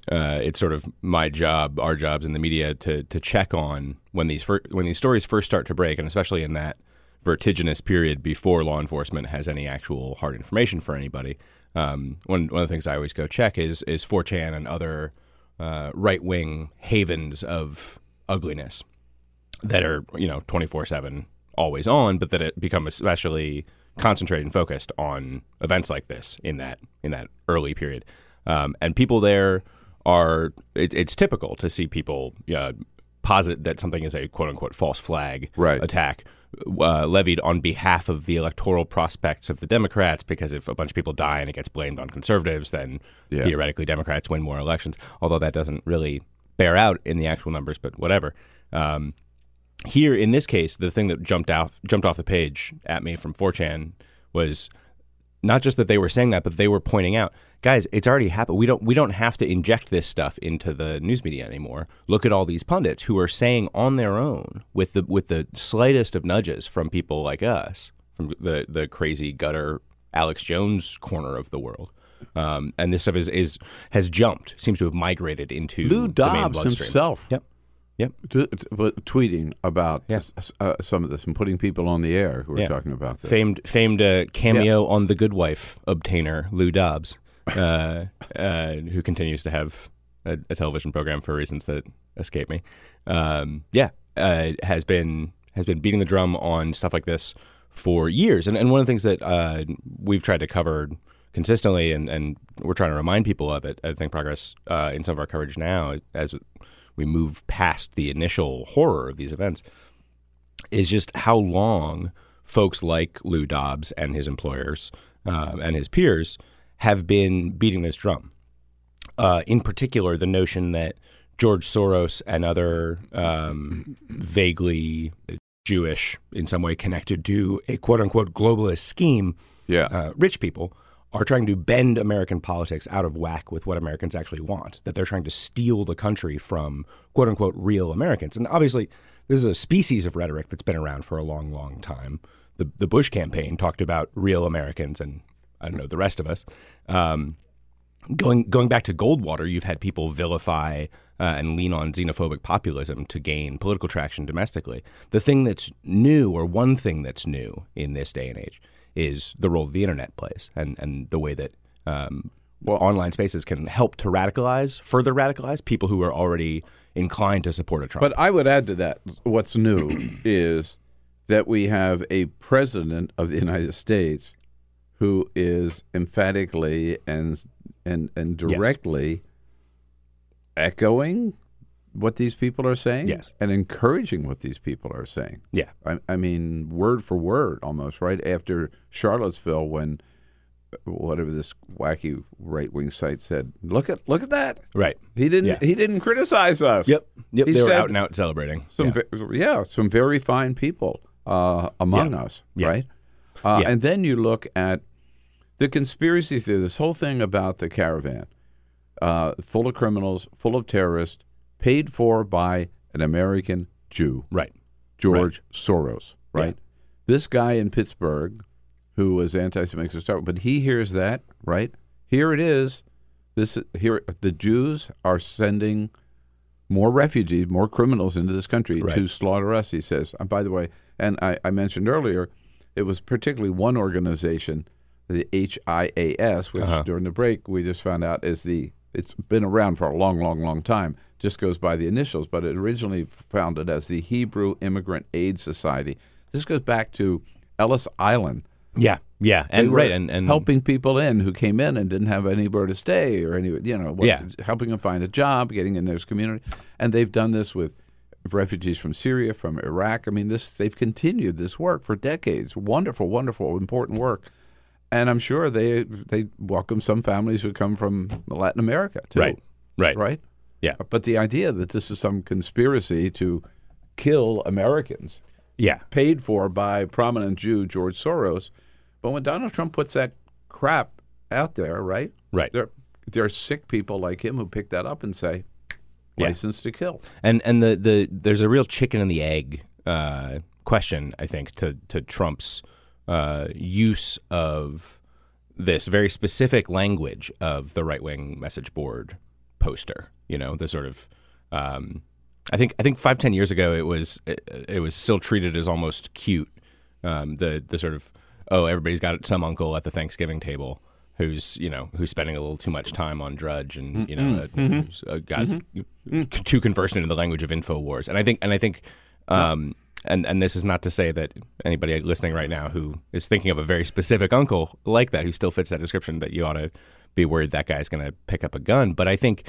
uh, it's sort of my job, our jobs in the media to to check on when these fir- when these stories first start to break, and especially in that vertiginous period before law enforcement has any actual hard information for anybody. Um, one one of the things I always go check is is 4chan and other uh, right wing havens of ugliness that are you know 24 7 always on but that it become especially concentrated and focused on events like this in that in that early period um, and people there are it, it's typical to see people uh, posit that something is a quote unquote false flag Right. attack uh, levied on behalf of the electoral prospects of the Democrats because if a bunch of people die and it gets blamed on conservatives then Yeah. theoretically Democrats win more elections although that doesn't really bear out in the actual numbers but whatever um, here in this case, the thing that jumped out jumped off the page at me from 4chan was not just that they were saying that, but they were pointing out, guys, it's already happened. We don't we don't have to inject this stuff into the news media anymore. Look at all these pundits who are saying on their own, with the with the slightest of nudges from people like us, from the the crazy gutter Alex Jones corner of the world. Um, and this stuff is, is has jumped, seems to have migrated into Lou the main Dobbs himself. Yep. Yep. T- t- but tweeting about Yeah. s- uh, some of this and putting people on the air who are Yeah. talking about this. famed famed uh, cameo on the Good Wife obtainer Lou Dobbs, uh, uh, who continues to have a, a television program for reasons that escape me. Um, yeah, uh, has been has been beating the drum on stuff like this for years, and and one of the things that uh, we've tried to cover consistently, and, and we're trying to remind people of it. I think progress uh, in some of our coverage now as we move past the initial horror of these events is just how long folks like Lou Dobbs and his employers um, and his peers have been beating this drum. Uh, in particular, the notion that George Soros and other um, vaguely Jewish, in some way connected to a quote unquote globalist scheme, Yeah. uh, rich people are trying to bend American politics out of whack with what Americans actually want, that they're trying to steal the country from quote unquote real Americans. And obviously, this is a species of rhetoric that's been around for a long, long time. The, the Bush campaign talked about real Americans and I don't know, the rest of us. Um, going going back to Goldwater, you've had people vilify uh, and lean on xenophobic populism to gain political traction domestically. The thing that's new, or one thing that's new in this day and age, is the role the internet plays and and the way that um, well, online spaces can help to radicalize, further radicalize people who are already inclined to support a Trump. But I would add to that what's new is that we have a president of the United States who is emphatically and and and directly yes. echoing what these people are saying yes. and encouraging what these people are saying. Yeah. I, I mean, word for word almost, right? After Charlottesville, when whatever this wacky right wing site said, look at look at that. Right. He didn't yeah. he didn't criticize us. Yep. Yep. He they were out and out celebrating. Some yeah. Ve- yeah some very fine people uh, among yeah. us, right? Uh, and then you look at the conspiracy theory, this whole thing about the caravan, uh, full of criminals, full of terrorists, paid for by an American Jew, right? George right. Soros, right? This guy in Pittsburgh, who was anti-Semitic to start, but he hears that, right? Here it is. This here the Jews are sending more refugees, more criminals into this country right. to slaughter us. He says. And by the way, and I, I mentioned earlier, it was particularly one organization, the HIAS, which Uh-huh. during the break we just found out is the it's been around for a long, long, long time. Just goes by the initials, but it originally founded as the Hebrew Immigrant Aid Society. This goes back to Ellis Island. Yeah, yeah, and right, and, and helping people in who came in and didn't have anywhere to stay or any, you know, what, Yeah. helping them find a job, getting in their community, and they've done this with refugees from Syria, from Iraq. I mean, this they've continued this work for decades. Wonderful, wonderful, important work, and I'm sure they they welcome some families who come from Latin America too. Right, right, right. Yeah, But the idea that this is some conspiracy to kill Americans yeah, paid for by prominent Jew George Soros. But when Donald Trump puts that crap out there, right? Right. There, there are sick people like him who pick that up and say, Yeah. license to kill. and and the, the there's a real chicken and the egg uh, question I think to to Trump's uh, use of this very specific language of the right wing message board poster. You know, the sort of um, I think I think five ten years ago it was it, it was still treated as almost cute. Um, the the sort of oh everybody's got some uncle at the Thanksgiving table who's you know who's spending a little too much time on Drudge and you know uh, who's, uh, got too conversant in the language of info wars. and I think and I think um, and and this is not to say that anybody listening right now who is thinking of a very specific uncle like that who still fits that description that you ought to be worried that guy's going to pick up a gun but I think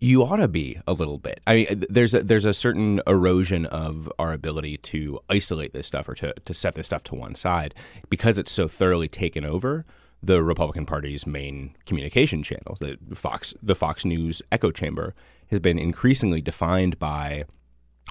you ought to be a little bit. I mean, there's a, there's a certain erosion of our ability to isolate this stuff or to, to set this stuff to one side because it's so thoroughly taken over the Republican Party's main communication channels. The Fox the Fox News echo chamber has been increasingly defined by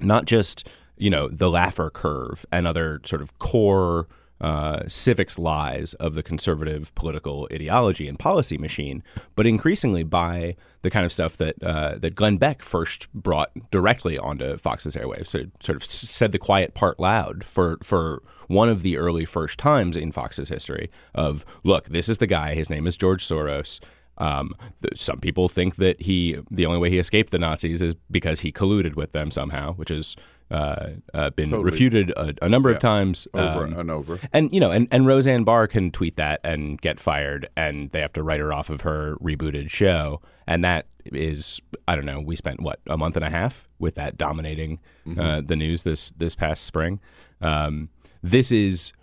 not just you know the Laffer curve and other sort of core uh, civics lies of the conservative political ideology and policy machine, but increasingly by the kind of stuff that uh, that Glenn Beck first brought directly onto Fox's airwaves. So sort of said the quiet part loud for for one of the early first times in Fox's history of look, this is the guy. His name is George Soros. Um, th- some people think that he the only way he escaped the Nazis is because he colluded with them somehow, which has uh, uh, been Totally. refuted a, a number of times Over um, and over. and you know, and, and Roseanne Barr can tweet that and get fired, and they have to write her off of her rebooted show. And that is, I don't know. We spent what a month and a half with that dominating uh, the news this this past spring. Um, this is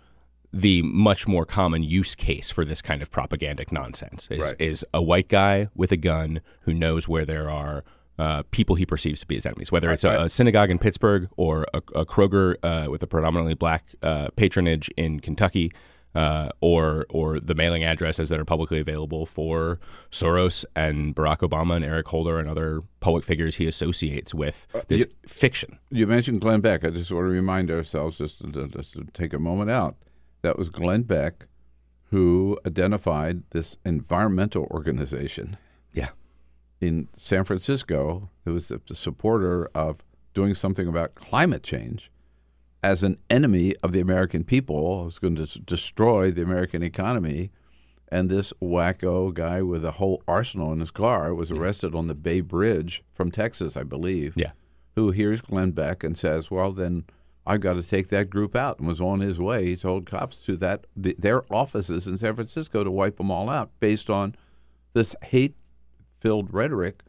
the much more common use case for this kind of propagandic nonsense is, Right. is a white guy with a gun who knows where there are uh, people he perceives to be his enemies, whether it's a, a synagogue in Pittsburgh or a, a Kroger uh, with a predominantly black uh, patronage in Kentucky, uh, or or the mailing addresses that are publicly available for Soros and Barack Obama and Eric Holder and other public figures he associates with this you- fiction. You mentioned Glenn Beck. I just want to remind ourselves, just to- just to take a moment out, that was Glenn Beck who identified this environmental organization Yeah. In San Francisco who was a supporter of doing something about climate change as an enemy of the American people. Was going to destroy the American economy. And this wacko guy with a whole arsenal in his car was arrested on the Bay Bridge from Texas, I believe Yeah. who hears Glenn Beck and says, "Well, then I've got to take that group out, and was on his way. He told cops to that the, their offices in San Francisco to wipe them all out based on this hate-filled rhetoric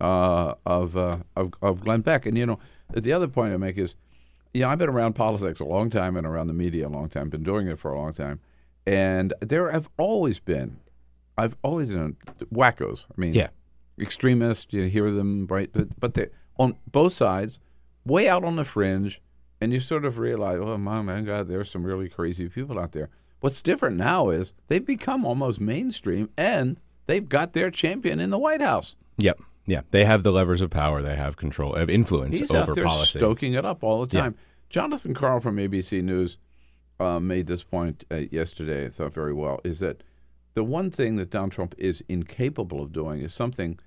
uh, of, uh, of of Glenn Beck. And you know, the other point I make is, yeah, I've been around politics a long time and around the media a long time. Been doing it for a long time, and there have always been, I've always known wackos. I mean, Yeah. extremists. You hear them, right? But, but they on both sides, way out on the fringe, and you sort of realize, oh my, my God, there's some really crazy people out there. What's different now is they've become almost mainstream, and they've got their champion in the White House. Yep. Yeah. They have the levers of power. They have control, of influence He's over out there policy. stoking it up all the Yeah. time. Jonathan Karl from ABC News uh, made this point uh, yesterday. I thought very well is that the one thing that Donald Trump is incapable of doing is something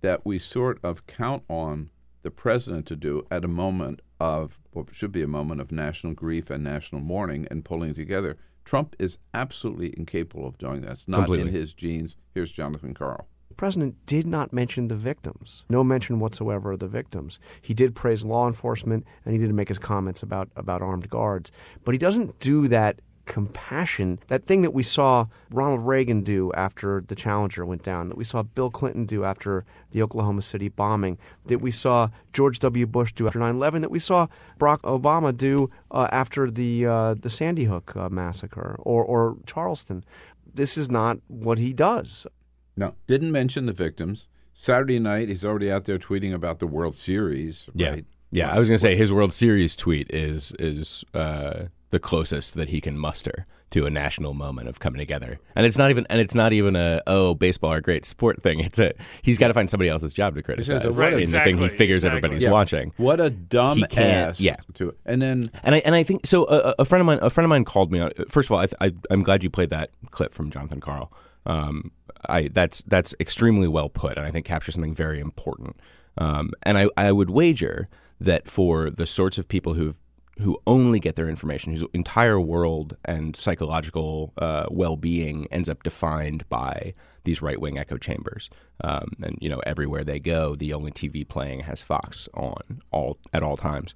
that we sort of count on the president to do at a moment of what should be a moment of national grief and national mourning and pulling together. Trump is absolutely incapable of doing that. It's not Completely. in his genes. Here's Jonathan Karl. The president did not mention the victims. No mention whatsoever of the victims. He did praise law enforcement and he did make his comments about, about armed guards. But he doesn't do that compassion, that thing that we saw Ronald Reagan do after the Challenger went down, that we saw Bill Clinton do after the Oklahoma City bombing, that we saw George W. Bush do after 9 11, that we saw Barack Obama do uh, after the, uh, the Sandy Hook uh, massacre or, or Charleston. This is not what he does. No, didn't mention the victims. Saturday night, he's already out there tweeting about the World Series. Yeah. Yeah. I was going to say his World Series tweet is is uh, the closest that he can muster to a national moment of coming together. And it's not even and it's not even a oh baseball are a great sport thing. It's a he's got to find somebody else's job to criticize. Right, in the thing he exactly, figures exactly. everybody's Yeah. watching. What a dumb He can't- ass. yeah. To and then And I and I think so. A, a friend of mine, a friend of mine called me. on- First of all, I, I, I'm glad you played that clip from Jonathan Karl. Um, I that's that's extremely well put, and I think captures something very important. Um, and I, I would wager that for the sorts of people who've who only get their information, whose entire world and psychological uh, well being ends up defined by these right wing echo chambers. Um, and you know, everywhere they go, the only TV playing has Fox on all at all times.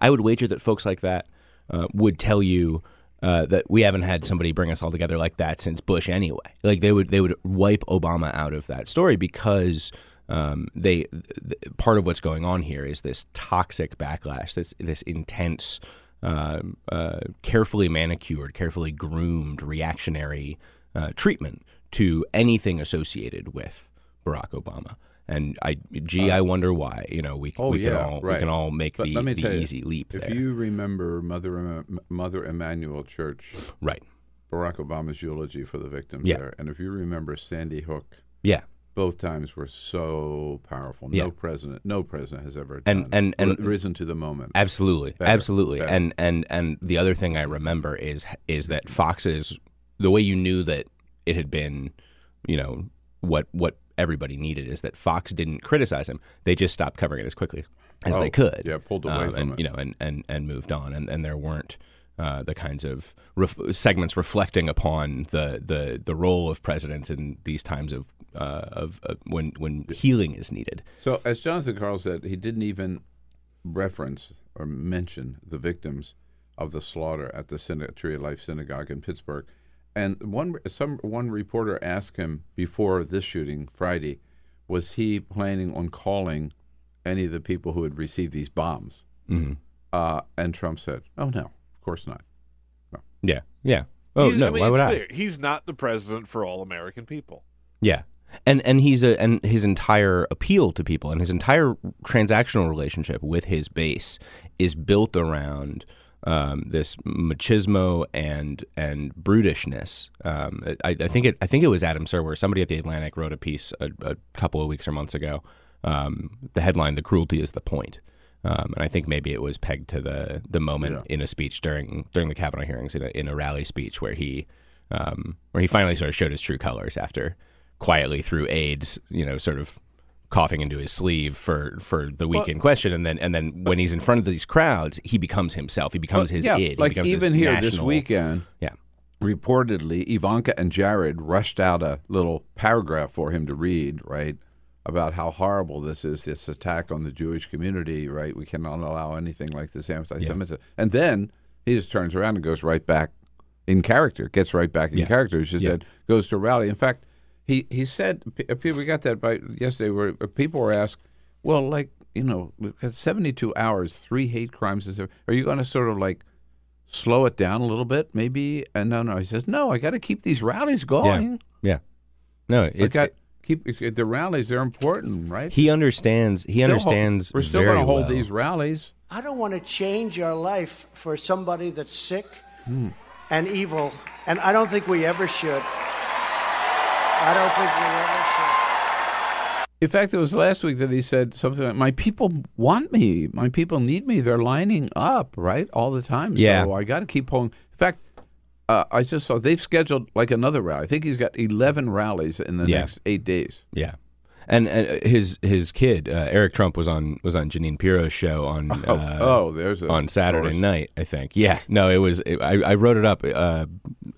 I would wager that folks like that uh, would tell you uh, that we haven't had somebody bring us all together like that since Bush anyway. Like they would they would wipe Obama out of that story because um, they th- part of what's going on here is this toxic backlash, this this intense, uh, uh, carefully manicured, carefully groomed reactionary uh, treatment to anything associated with Barack Obama. And I, gee, I wonder why. You know, we, oh we yeah, can all right. we can all make But the, the tell you, easy leap If there. you remember Mother Mother Emanuel Church, right? Barack Obama's eulogy for the victims Yeah. there, and if you remember Sandy Hook, Yeah. Both times were so powerful. Yeah. No president, no president has ever And- done, and- and- ri- risen to the moment. Absolutely, Better, absolutely. better. And and and the other thing I remember is is that Fox's the way you knew that it had been, you know, what what everybody needed is that Fox didn't criticize him. They just stopped covering it as quickly as Oh, they could. yeah, pulled away Um, from and it. you know, and and and moved on. And and there weren't. Uh, the kinds of ref- segments reflecting upon the, the, the role of presidents in these times of uh, of, of when when healing is needed. So, as Jonathan Karl said, he didn't even reference or mention the victims of the slaughter at the Syna- Tree of Life Synagogue in Pittsburgh. And one some one reporter asked him before this shooting Friday, was he planning on calling any of the people who had received these bombs? Mhm. Uh, and Trump said, "Oh no, of course not." Yeah, yeah. Oh He's- no, I mean, why it's would I? He's not the president for all American people. Yeah. And and he's a and his entire appeal to people and his entire transactional relationship with his base is built around um, this machismo and and brutishness. Um, I, I think it I think it was Adam Serwer. Somebody at the Atlantic wrote a piece a, a couple of weeks or months ago. Um, the headline: "The cruelty is the point." Um, and I think maybe it was pegged to the the moment in a speech during during the Kavanaugh hearings in a, in a rally speech where he um, where he finally sort of showed his true colors after quietly through aides, you know, sort of coughing into his sleeve for for the week Well- in question, and then and then when he's in front of these crowds, he becomes himself. He becomes Well, his yeah, id. He Like even here this weekend, Yeah. reportedly Ivanka and Jared rushed out a little paragraph for him to read, right, about how horrible this is, this attack on the Jewish community, right? We cannot allow anything like this anti-Semitism. And then he just turns around and goes right back in character, gets right back in Yeah. character. She Yeah. said, goes to a rally. In fact, he, he said, uh, people we got that by yesterday, where uh, people were asked, well, like, you know, we've 72 hours, three hate crimes. and stuff. Are you going to sort of like slow it down a little bit, maybe? And no, no. He says, no, I got to keep these rallies going. Yeah. yeah. No, it's got keep the rallies. They're important, right? he understands. He Still ho- understands. We're still going to hold well. these rallies. I don't want to change our life for somebody that's sick Hmm. and evil, and I don't think we ever should. I don't think we ever should. In fact, it was last week that he said something like, "My people want me. My people need me. They're lining up, right, all the time. Yeah. So I got to keep pulling." In fact, uh, I just saw they've scheduled like another rally. I think he's got eleven rallies in the Yeah. next eight days. Yeah, and uh, his his kid uh, Eric Trump was on was on Jeanine Pirro's show on Oh, uh, oh, there's on Saturday source. night, I think. Yeah, no, it was. It, I I wrote it up uh,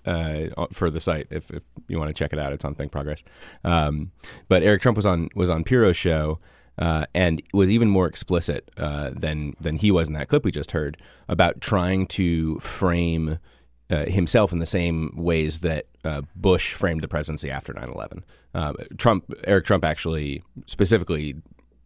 uh, for the site. If, if you want to check it out, it's on Think Progress. Um, but Eric Trump was on was on Pirro's show. Uh, and was even more explicit uh, than than he was in that clip we just heard about trying to frame uh, himself in the same ways that uh, Bush framed the presidency after 9/11. Uh, Trump, Eric Trump, actually specifically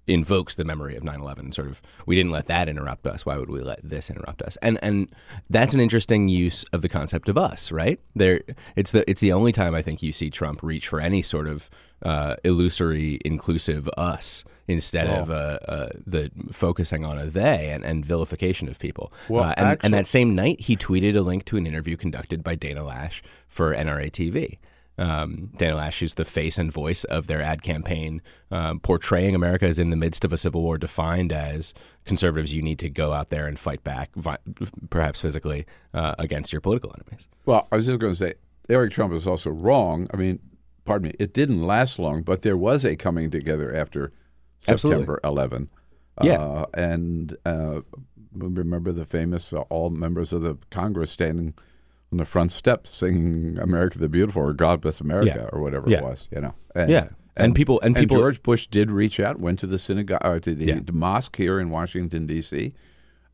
invokes the memory of 9/11. Sort of, we didn't let that interrupt us. Why would we let this interrupt us? And and that's an interesting use of the concept of us, right? There, it's the it's the only time I think you see Trump reach for any sort of uh, illusory, inclusive us instead of uh, uh, the focusing on a they and, and vilification of people. Well, Uh, and, actually- and that same night, he tweeted a link to an interview conducted by Dana Loesch for NRA TV. Um, Dana Loesch is the face and voice of their ad campaign, um, portraying America as in the midst of a civil war, defined as conservatives, you need to go out there and fight back, vi- perhaps physically, uh, against your political enemies. Well, I was just going to say Eric Trump is also wrong. I mean, pardon me, it didn't last long, but there was a coming together after Absolutely. September 11. Yeah. Uh, and uh, remember the famous uh, all members of the Congress standing on the front steps singing "America the Beautiful" or "God Bless America" Yeah. or whatever Yeah. it was. You know. And, Yeah. And people- and people- George Bush did reach out, went to the synagogue, or to the, Yeah. the mosque here in Washington D.C.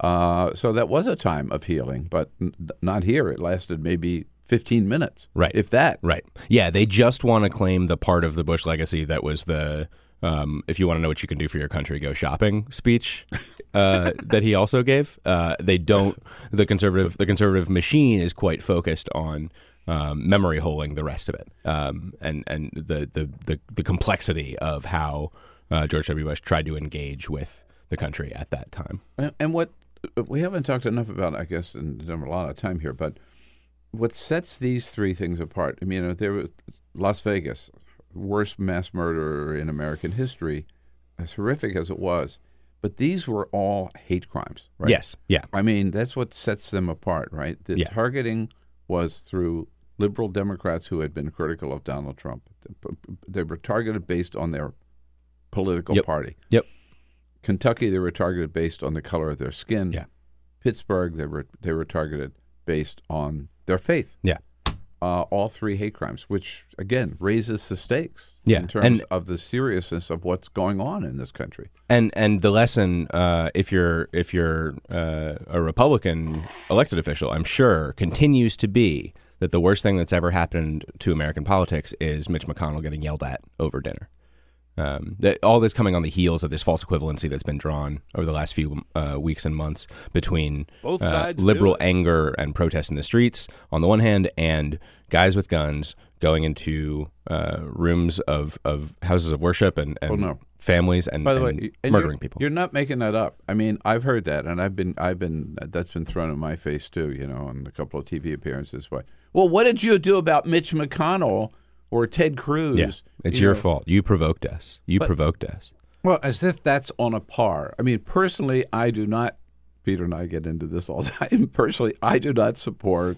Uh, so that was a time of healing, but n- not here. It lasted maybe 15 minutes, Right. If that, Right. Yeah, they just want to claim the part of the Bush legacy that was the um, if you want to know what you can do for your country, go shopping speech uh, that he also gave. Uh, they don't. The conservative the conservative machine is quite focused on um, memory holing the rest of it, um, and and the, the the the complexity of how uh, George W. Bush tried to engage with the country at that time. And, what we haven't talked enough about, I guess, and a lot of time here, but what sets these three things apart? I mean, you know, there was Las Vegas, worst mass murder in American history, as horrific as it was, but these were all hate crimes, right? Yes. Yeah. I mean, that's what sets them apart, right? The Yeah. targeting was through liberal Democrats who had been critical of Donald Trump. They were targeted based on their political Yep. party. Yep. Kentucky, they were targeted based on the color of their skin. Yeah. Pittsburgh, they were they were targeted based on their faith. Yeah. Uh, all three hate crimes, which again raises the stakes Yeah, in terms and- of the seriousness of what's going on in this country. And and the lesson, uh, if you're if you're uh, a Republican elected official, I'm sure continues to be that the worst thing that's ever happened to American politics is Mitch McConnell getting yelled at over dinner. Um, that all this coming on the heels of this false equivalency that's been drawn over the last few uh, weeks and months between Both uh, sides do liberal anger and protest in the streets on the one hand, and guys with guns going into uh, rooms of, of houses of worship and, and Oh, no. families and, By the and way, and murdering you're, people. You're not making that up. I mean, I've heard that, and I've been, I've been, that's been thrown in my face too. You know, on a couple of TV appearances. But well, what did you do about Mitch McConnell or Ted Cruz? Yeah, it's You your know, fault. You provoked us. You But- provoked us. Well, as if that's on a par. I mean, personally, I do not. Peter and I get into this all the time. Personally, I do not support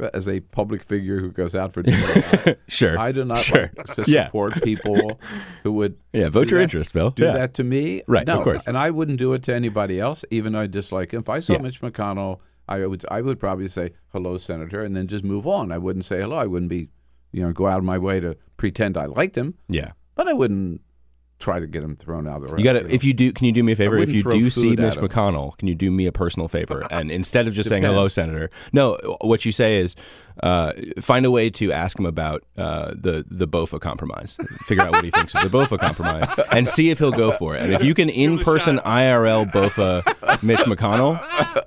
uh, as a public figure who goes out for dinner. Sure. I do not Sure. like to Yeah. support people who would Yeah, vote your that- interest, Bill. Do Yeah. that to me, Right, No, of course. and I wouldn't do it to anybody else, even though I dislike him. If I saw Yeah. Mitch McConnell, I would I would probably say hello, Senator, and then just move on. I wouldn't say hello. I wouldn't be, you know, go out of my way to pretend I liked him, Yeah. but I wouldn't try to get him thrown out of the room. You got to if you do. Can you do me a favor? If you do see Mitch him. McConnell, can you do me a personal favor? And instead of just saying hello, Senator, no. What you say is uh, find a way to ask him about uh, the the BOFA compromise. Figure out what he thinks of the BOFA compromise, and see if he'll go for it. And if you can in person IRL BOFA Mitch McConnell,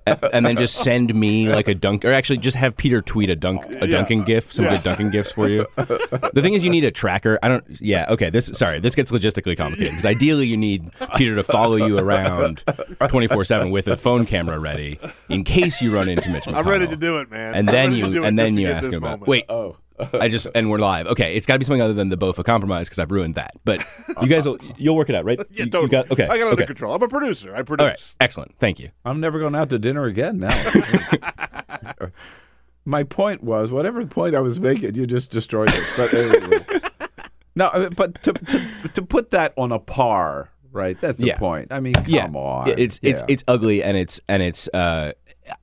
a- and then just send me like a dunk, or actually just have Peter tweet a dunk a dunking gif, some good dunking gifs for you. The thing is, you need a tracker. I don't. Yeah. Okay. This. Sorry. This gets logistically complicated because ideally you need Peter to follow you around twenty four seven with a phone camera ready in case you run into Mitch. McConnell. I'm ready to do it, man. And then you and then you get ask him about. moment. Wait. Oh. I just and we're live. Okay, it's got to be something other than the BOFA compromise because I've ruined that. But you guys will you'll work it out, right? Yeah, You- you totally. got- okay. I got it okay. under control. I'm a producer. I produce. All right. Excellent. Thank you. I'm never going out to dinner again now. My point was, whatever point I was making, you just destroyed it. But anyway. no, uh, but to, to to put that on a par, right? That's the Yeah. point. I mean, come yeah, on. It's it's Yeah. it's ugly and it's and it's uh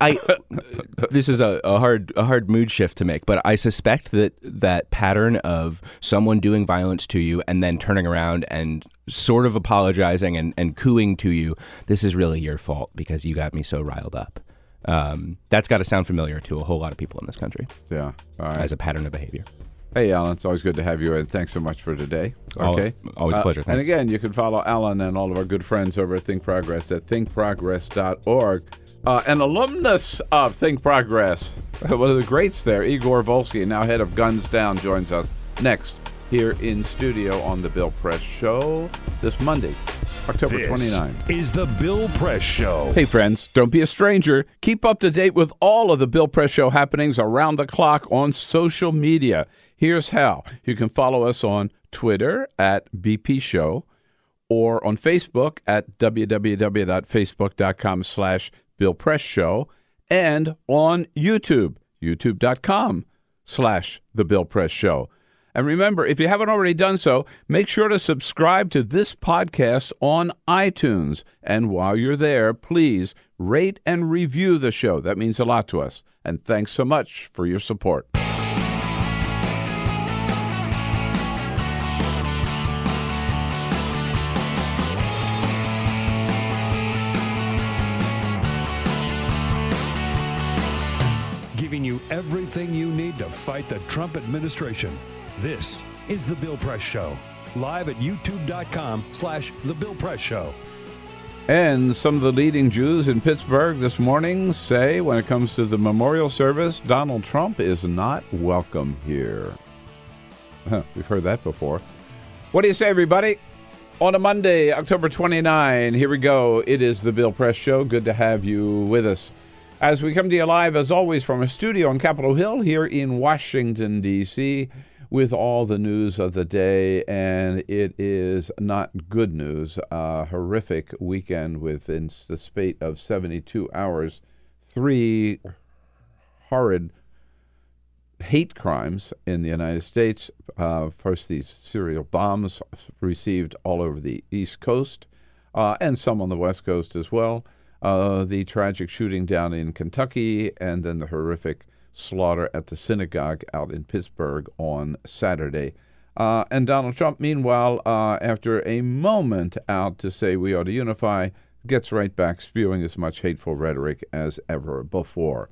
I this is a, a hard a hard mood shift to make, but I suspect that that pattern of someone doing violence to you and then turning around and sort of apologizing and, and cooing to you, this is really your fault because you got me so riled up. Um, that's got to sound familiar to a whole lot of people in this country yeah. Right. as a pattern of behavior. Hey, Alan, it's always good to have you, and thanks so much for today. Okay, always a Uh, pleasure. And again, you can follow Alan and all of our good friends over at Think Progress at thinkprogress.org. Uh, an alumnus of Think Progress, one of the greats there, Igor Volsky, now head of Guns Down, joins us next here in studio on the Bill Press Show this Monday, October This 29. is the Bill Press Show. Hey, friends, don't be a stranger. Keep up to date with all of the Bill Press Show happenings around the clock on social media. Here's how you can follow us on Twitter at BP Show or on Facebook at www.facebook.com slash Bill Press Show and on YouTube, youtube.com slash The Bill Press Show. And remember, if you haven't already done so, make sure to subscribe to this podcast on iTunes. And while you're there, please rate and review the show. That means a lot to us. And thanks so much for your support. Need to fight the Trump administration. This is the Bill Press Show. Live at youtube.com slash the Bill Press Show. And some of the leading Jews in Pittsburgh this morning say when it comes to the memorial service, Donald Trump is not welcome here. We've heard that before. What do you say, everybody? On a Monday, October 29, here we go. It is the Bill Press Show. Good to have you with us. As we come to you live, as always, from a studio on Capitol Hill here in Washington, D.C., with all the news of the day. And it is not good news. A horrific weekend within the spate of 72 hours. Three horrid hate crimes in the United States. Uh, first, these serial bombs received all over the East Coast uh, and some on the West Coast as well. Uh, the tragic shooting down in Kentucky, and then the horrific slaughter at the synagogue out in Pittsburgh on Saturday. Uh, and Donald Trump, meanwhile, uh, after a moment out to say we ought to unify, gets right back spewing as much hateful rhetoric as ever before.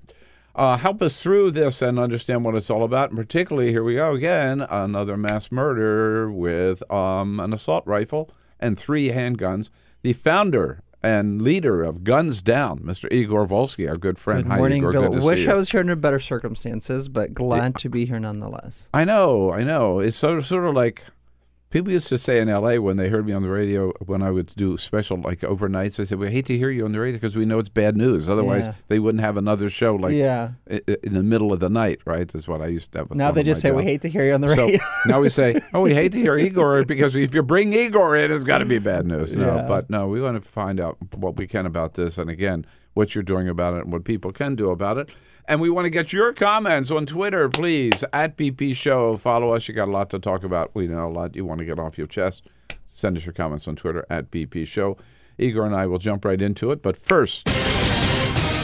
Uh, help us through this and understand what it's all about. And particularly, here we go again another mass murder with um, an assault rifle and three handguns. The founder and leader of Guns Down, Mr. Igor Volsky, our good friend. Good Hi, morning, Igor. Bill. Good Wish. I was here under better circumstances, but glad to be here nonetheless. I know, I know. It's sort of, sort of like people used to say in L.A. when they heard me on the radio when I would do special like overnights. They said, "We hate to hear you on the radio because we know it's bad news. Otherwise, Yeah. they wouldn't have another show like Yeah. in the middle of the night." Right? Is what I used to have. Now they just say, "We hate to hear you on the So radio." now we say, "Oh, we hate to hear Igor because if you bring Igor in, it's got to be bad news." No, Yeah. but no, we want to find out what we can about this, and again, what you're doing about it and what people can do about it. And we want to get your comments on Twitter, please, at BP Show. Follow us. You got a lot to talk about. We know a lot you want to get off your chest. Send us your comments on Twitter at BP Show. Igor and I will jump right into it. But first,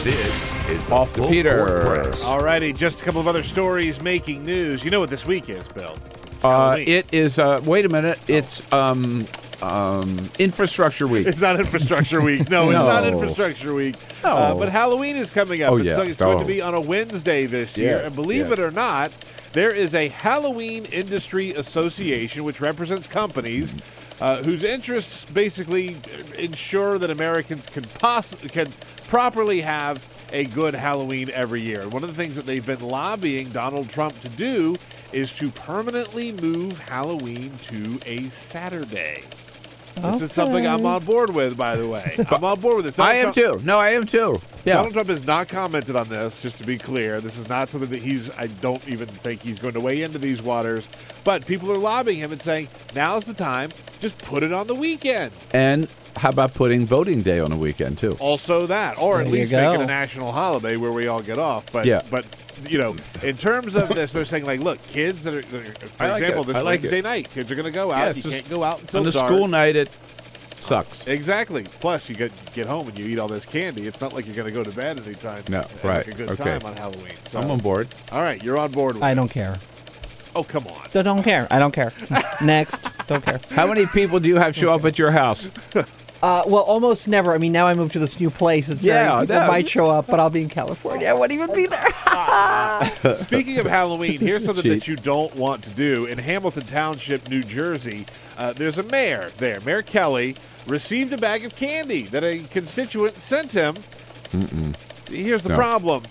This is the Off to Full Peter. Court Press. Alrighty, just a couple of other stories making news. You know what this week is, Bill? It's uh, it is. Uh, wait a minute. It's um, um, Infrastructure Week. It's not Infrastructure Week. No, it's not Infrastructure Week. Uh, but Halloween is coming up. Oh, yeah. so it's going Oh. to be on a Wednesday this year. Yes, And believe yes. it or not, there is a Halloween Industry Association which represents companies uh, whose interests basically ensure that Americans can poss- can properly have a good Halloween every year. One of the things that they've been lobbying Donald Trump to do is to permanently move Halloween to a Saturday. This is something I'm on board with, by the way. I'm on board with it. I am Trump, too. No, I am too. Yeah. Donald Trump has not commented on this, just to be clear. This is not something that he's, I don't even think he's going to weigh into these waters. But people are lobbying him and saying, now's the time, just put it on the weekend. And how about putting voting day on a weekend too? Also that, or at There you least make it a national holiday where we all get off. But, Yeah. but you know, in terms of this, they're saying, like, look, kids that are, that are- for like example, it. this I like Wednesday it. night, kids are going to go out. it's you just- can't go out until On the dark. school night, it sucks. Exactly. Plus, you get get home and you eat all this candy. It's not like you're going to go to bed anytime. No, and have right. A good Okay. time on Halloween. So, I'm on board. All right, you're on board with I it. don't care. Oh, come on. I don't care. I don't care. Next. Don't care. How many people do you have show up at your house? Uh, well, almost never. I mean, now I moved to this new place. It's Yeah, very, people no. might show up, but I'll be in California. I won't even be there. Speaking of Halloween, here's something Cheat. that you don't want to do. In Hamilton Township, New Jersey, uh, there's a mayor there. Mayor Kelly received a bag of candy that a constituent sent him. Here's the No. problem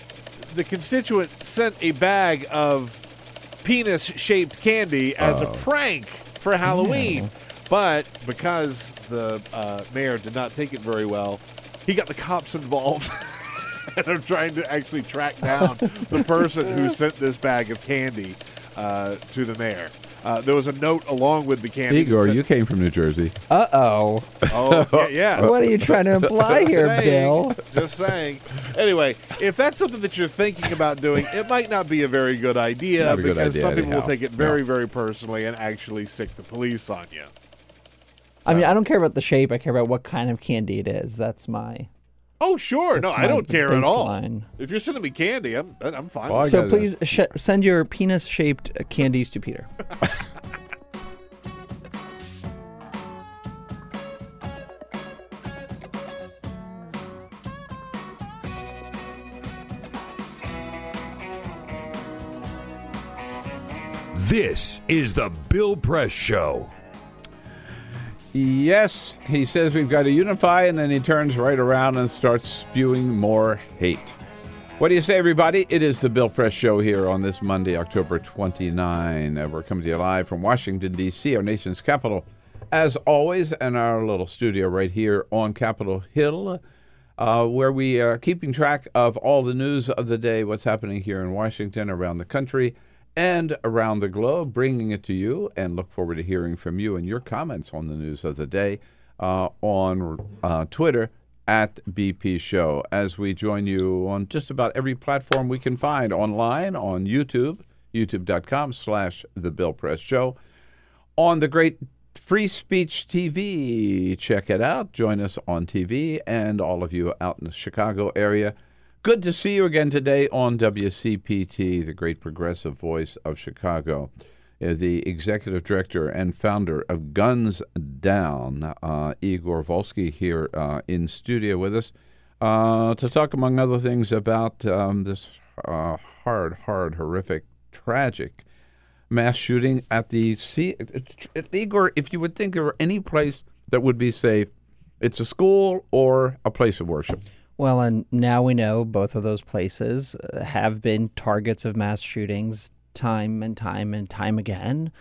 the constituent sent a bag of penis shaped candy as a Oh. prank for Halloween. But because the uh, mayor did not take it very well, he got the cops involved. and are trying to actually track down the person who sent this bag of candy uh, to the mayor. Uh, there was a note along with the candy. Igor, said- you came from New Jersey. Uh oh. Oh, yeah. yeah. What are you trying to imply here, saying, Bill? Just saying. Anyway, if that's something that you're thinking about doing, it might not be a very good idea Not a good because idea some people will take it very, very personally and actually stick the police on you. I mean, I don't care about the shape. I care about what kind of candy it is. That's my. Oh, sure. no, I don't care at all. baseline. If you're sending me candy, I'm I'm fine. Well, I So gotta- please sh- send your penis-shaped uh, candies to Peter. This is the Bill Press Show. Yes, he says we've got to unify, and then he turns right around and starts spewing more hate. What do you say, everybody? It is the Bill Press Show here on this Monday, October 29. Uh, we're coming to you live from Washington, D.C., our nation's capital, as always, and our little studio right here on Capitol Hill, uh, where we are keeping track of all the news of the day, what's happening here in Washington, around the country, and around the globe, bringing it to you, and look forward to hearing from you and your comments on the news of the day uh, on uh, Twitter at BP Show as we join you on just about every platform we can find online on YouTube, youtube.com slash The Bill Press Show, on the great Free Speech TV. Check it out. Join us on TV and all of you out in the Chicago area. Good to see you again today on WCPT, the great progressive voice of Chicago. Uh, The executive director and founder of Guns Down, uh, Igor Volsky, here uh, in studio with us uh, to talk, among other things, about um, this uh, hard, hard, horrific, tragic mass shooting at the sea. Igor, if you would think there were any place that would be safe, it's a school or a place of worship. Well, and now we know both of those places uh, have been targets of mass shootings time and time and time again.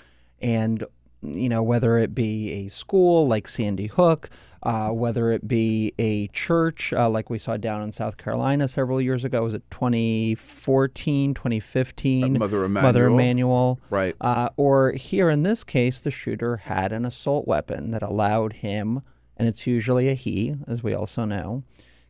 And, you know, whether it be a school like Sandy Hook, uh, whether it be a church uh, like we saw down in South Carolina several years ago, was it 2014, 2015? Uh, Mother Mother Emanuel. Emanuel. Right. Uh, or here in this case, the shooter had an assault weapon that allowed him, and it's usually a he, as we also know,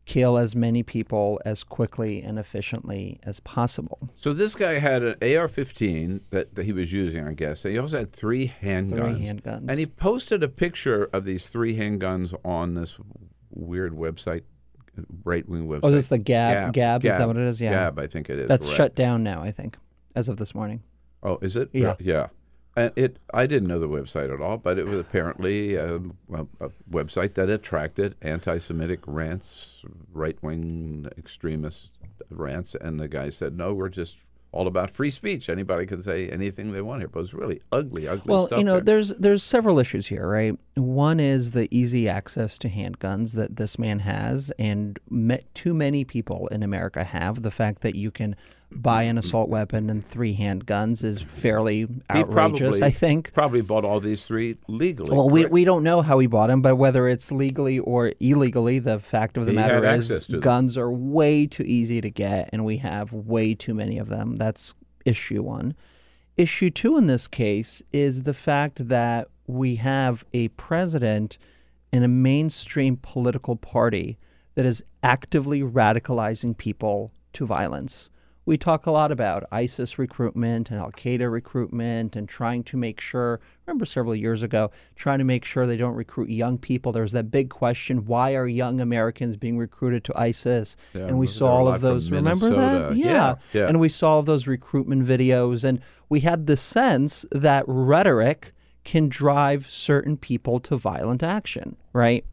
kill as many people as quickly and efficiently as possible. So this guy had an AR-15 that, that he was using, I guess. And He also had three handguns. Three handguns. And he posted a picture of these three handguns on this weird website, right-wing website. Oh, is this the Gab? Gab, is that what it is? Yeah. Gab, I think it is. That's right. shut down now, I think, as of this morning. Oh, is it? Yeah. Yeah. And it, I didn't know the website at all, but it was apparently a, a, a website that attracted anti-Semitic rants, right-wing extremist rants. And the guy said, "No, we're just all about free speech. Anybody can say anything they want here." But it was really ugly, ugly well, stuff. you know, there. there's there's several issues here, right? One is the easy access to handguns that this man has, and me- too many people in America have. The fact that you can buy an mm-hmm. assault weapon and three handguns is fairly outrageous. probably, I think. probably bought all these three legally. Well, we, correct? we don't know how he bought them, but whether it's legally or illegally, the fact of the He matter is guns are way too easy to get, and we have way too many of them. That's issue one. Issue two in this case is the fact that we have a president and a mainstream political party that is actively radicalizing people to violence. We talk a lot about ISIS recruitment and Al Qaeda recruitment and trying to make sure, remember several years ago, trying to make sure they don't recruit young people. There was that big question why are young Americans being recruited to ISIS? Yeah, and we saw all of those. Remember that? Minnesota. Yeah, yeah. And we saw all those recruitment videos, and we had the sense that rhetoric can drive certain people to violent action, right?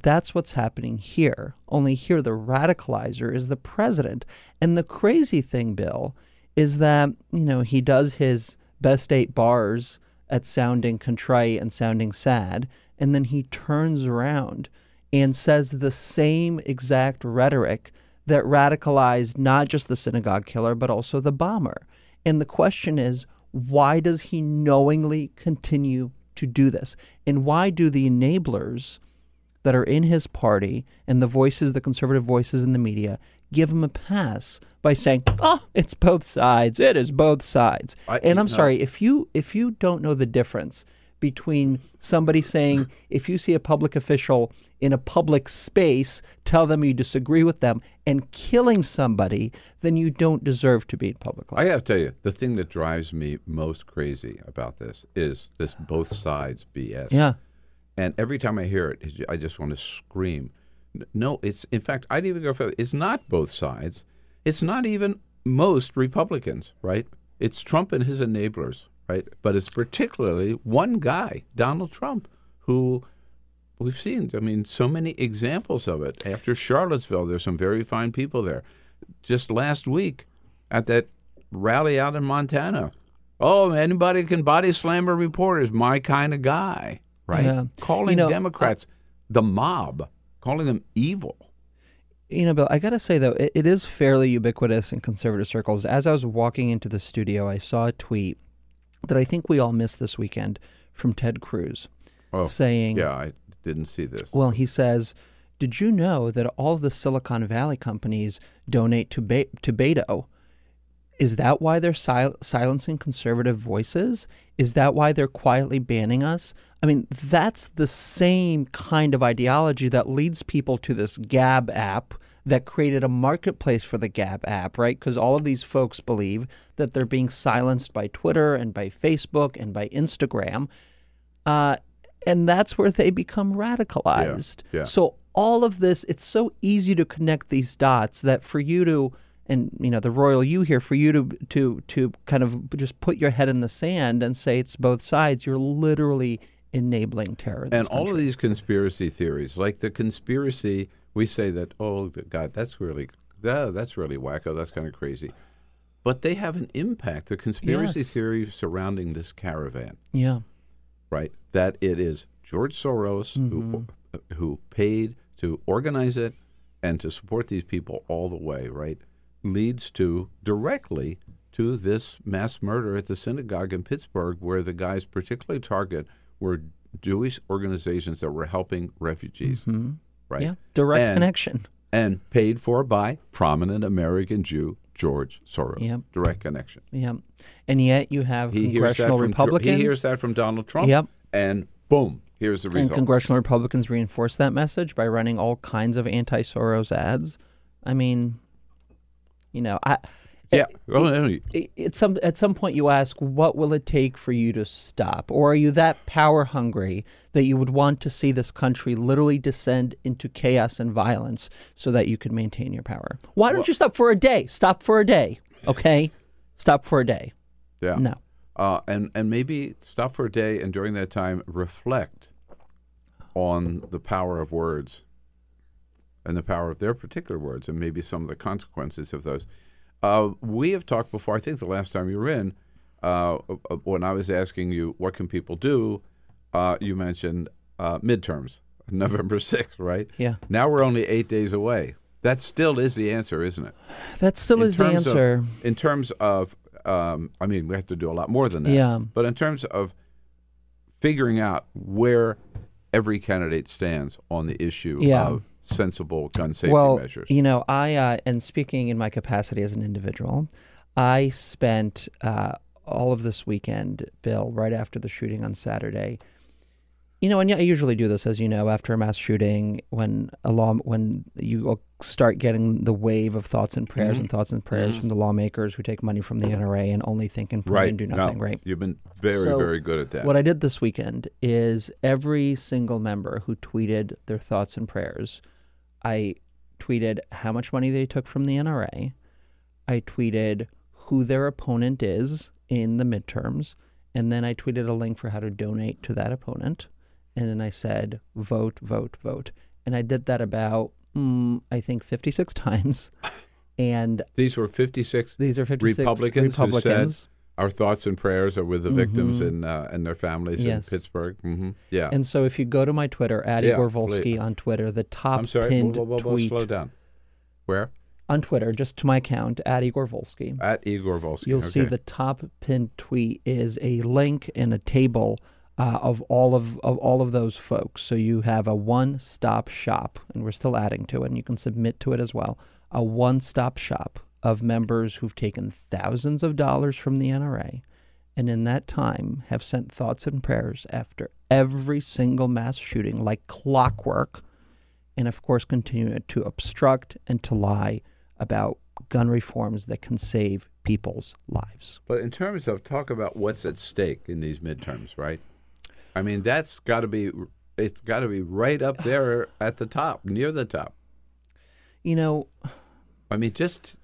That's what's happening here. Only here, the radicalizer is the president. And the crazy thing, Bill, is that, you know, he does his best eight bars at sounding contrite and sounding sad, and then he turns around and says the same exact rhetoric that radicalized not just the synagogue killer, but also the bomber. And the question is, why does he knowingly continue to do this? And why do the enablers that are in his party and the voices, the conservative voices in the media, give him a pass by saying, "Oh, it's both sides. It is both sides." I- and I'm no. sorry if you if you don't know the difference between somebody saying if you see a public official in a public space tell them you disagree with them and killing somebody then you don't deserve to be in public life. I have to tell you, the thing that drives me most crazy about this is this both sides BS. Yeah. And every time I hear it, I just want to scream. No, it's in fact, I'd even go further. It's not both sides. It's not even most Republicans, right? It's Trump and his enablers, right? But it's particularly one guy, Donald Trump, who we've seen. I mean, so many examples of it. After Charlottesville, there's some very fine people there. Just last week at that rally out in Montana. Oh, anybody can body slam a reporter is my kind of guy, right? Yeah. Calling You know, Democrats the mob, calling them evil. You know, Bill, I got to say, though, it, it is fairly ubiquitous in conservative circles. As I was walking into the studio, I saw a tweet that I think we all missed this weekend from Ted Cruz Oh, saying, yeah, I didn't see this. well, he says, Did you know that all of the Silicon Valley companies donate to, Be- to Beto? Is that why they're sil- silencing conservative voices? Is that why they're quietly banning us? I mean, that's the same kind of ideology that leads people to this Gab app that created a marketplace for the Gab app, right? Because all of these folks believe that they're being silenced by Twitter and by Facebook and by Instagram. Uh, and that's where they become radicalized. yeah. So all of this, it's so easy to connect these dots that for you to, and you know, the royal you here, for you to to to kind of just put your head in the sand and say it's both sides, you're literally enabling terror. and all of these conspiracy theories, like the conspiracy, we say that, oh, God, that's really, that's really wacko. That's kind of crazy. But they have an impact. The conspiracy Yes. theory surrounding this caravan, yeah, right? That it is George Soros who mm-hmm. who paid to organize it and to support these people all the way, right? Leads to directly to this mass murder at the synagogue in Pittsburgh, where the guys particularly target were Jewish organizations that were helping refugees, mm-hmm. right? yeah, direct And- connection. and paid for by prominent American Jew George Soros. Yep. Direct connection. Yeah, and yet you have He congressional from Republicans. he hears that from Donald Trump. Yep. And boom, here's the result. And congressional Republicans reinforce that message by running all kinds of anti-Soros ads. I mean, you know, I yeah. Well, no, it, at some at some point you ask, what will it take for you to stop, or are you that power hungry that you would want to see this country literally descend into chaos and violence so that you could maintain your power? Why don't you stop for a day? Stop for a day, okay? Stop for a day. Yeah. No. uh, and and maybe stop for a day and during that time reflect on the power of words and the power of their particular words and maybe some of the consequences of those. Uh, we have talked before. I think the last time you were in, uh, uh, when I was asking you what can people do, uh, you mentioned uh, midterms, November sixth, right? Yeah. Now we're only eight days away. That still is the answer, isn't it? That still In is the terms of- answer. in terms of, um, I mean, we have to do a lot more than that. Yeah. But in terms of figuring out where every candidate stands on the issue Yeah. of sensible gun safety well, measures. you know, I uh, and speaking in my capacity as an individual, I spent uh, all of this weekend, Bill, right after the shooting on Saturday. You know, and I usually do this, as you know, after a mass shooting, when a law, when you start getting the wave of thoughts and prayers Mhm. and thoughts and prayers Mhm. from the lawmakers who take money from the NRA and only think and pray right. and do No, nothing. right. You've been very, So, very good at that. What I did this weekend is every single member who tweeted their thoughts and prayers, I tweeted how much money they took from the NRA. I tweeted who their opponent is in the midterms. And then I tweeted a link for how to donate to that opponent. And then I said, vote, vote, vote. And I did that about, mm, I think, 56 times. And these were 56 these are 56 Republicans, who Republicans. Our thoughts and prayers are with the victims Mhm. and uh, and their families Yes. in Pittsburgh. hmm Yeah. And so if you go to my Twitter, at Yeah, Igor Volsky on Twitter, the top I'm sorry. pinned whoa, whoa, whoa, tweet slow down. Where? on Twitter, just to my account, at Igor Volsky. At Igor Volsky. You'll see the top pinned tweet is a link and a table uh, of all of, of all of those folks. So you have a one-stop shop, and we're still adding to it, and you can submit to it as well. A one-stop shop of members who've taken thousands of dollars from the NRA, and in that time have sent thoughts and prayers after every single mass shooting like clockwork, and of course continue to obstruct and to lie about gun reforms that can save people's lives. But in terms of talk about what's at stake in these midterms, right? I mean, that's got to be it's got to be right up there at the top, near the top. You know, I mean, just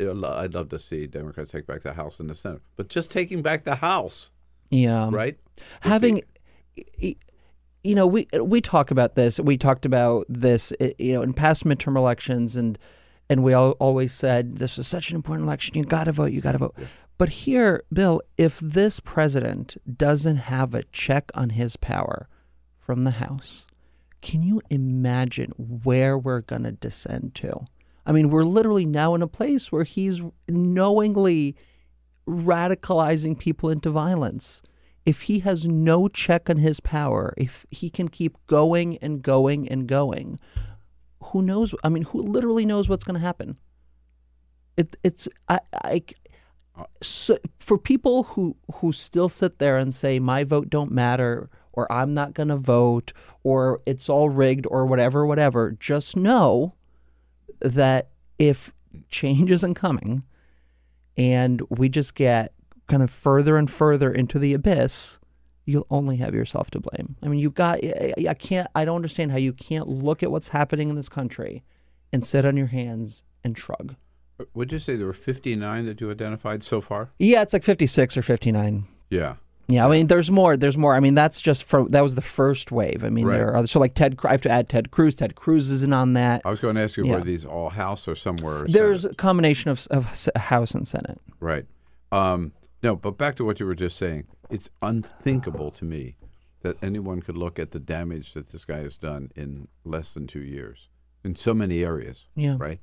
I'd love to see Democrats take back the House and the Senate, but just taking back the House, yeah, right? having y- you know we we talk about this we talked about this uh, you know in past midterm elections and and we all, always said this is such an important election you got to vote you got to vote but here bill if this president doesn't have a check on his power from the house can you imagine where we're going to descend to i mean we're literally now in a place where he's knowingly radicalizing people into violence. If he has no check on his power, if he can keep going and going and going, who knows? I mean, who literally knows what's going to happen? It, it's I, I so for people who who still sit there and say my vote don't matter or I'm not going to vote or it's all rigged or whatever whatever just know that if change isn't coming and we just get kind of further and further into the abyss, you'll only have yourself to blame. I mean, you got, I can't, I don't understand how you can't look at what's happening in this country and sit on your hands and shrug. Would you say there were 59 that you identified so far? Yeah, it's like 56 or 59. Yeah. Yeah, I mean, there's more. There's more. I mean, that's just from that was the first wave. I mean, Right. there are other, so like Ted. I have to add Ted Cruz. Ted Cruz isn't on that. I was going to ask you, Yeah. were these all House or somewhere? There's a combination of, of House and Senate. Right. Um, no, but back to what you were just saying. It's unthinkable to me that anyone could look at the damage that this guy has done in less than two years in so many areas. Yeah. Right.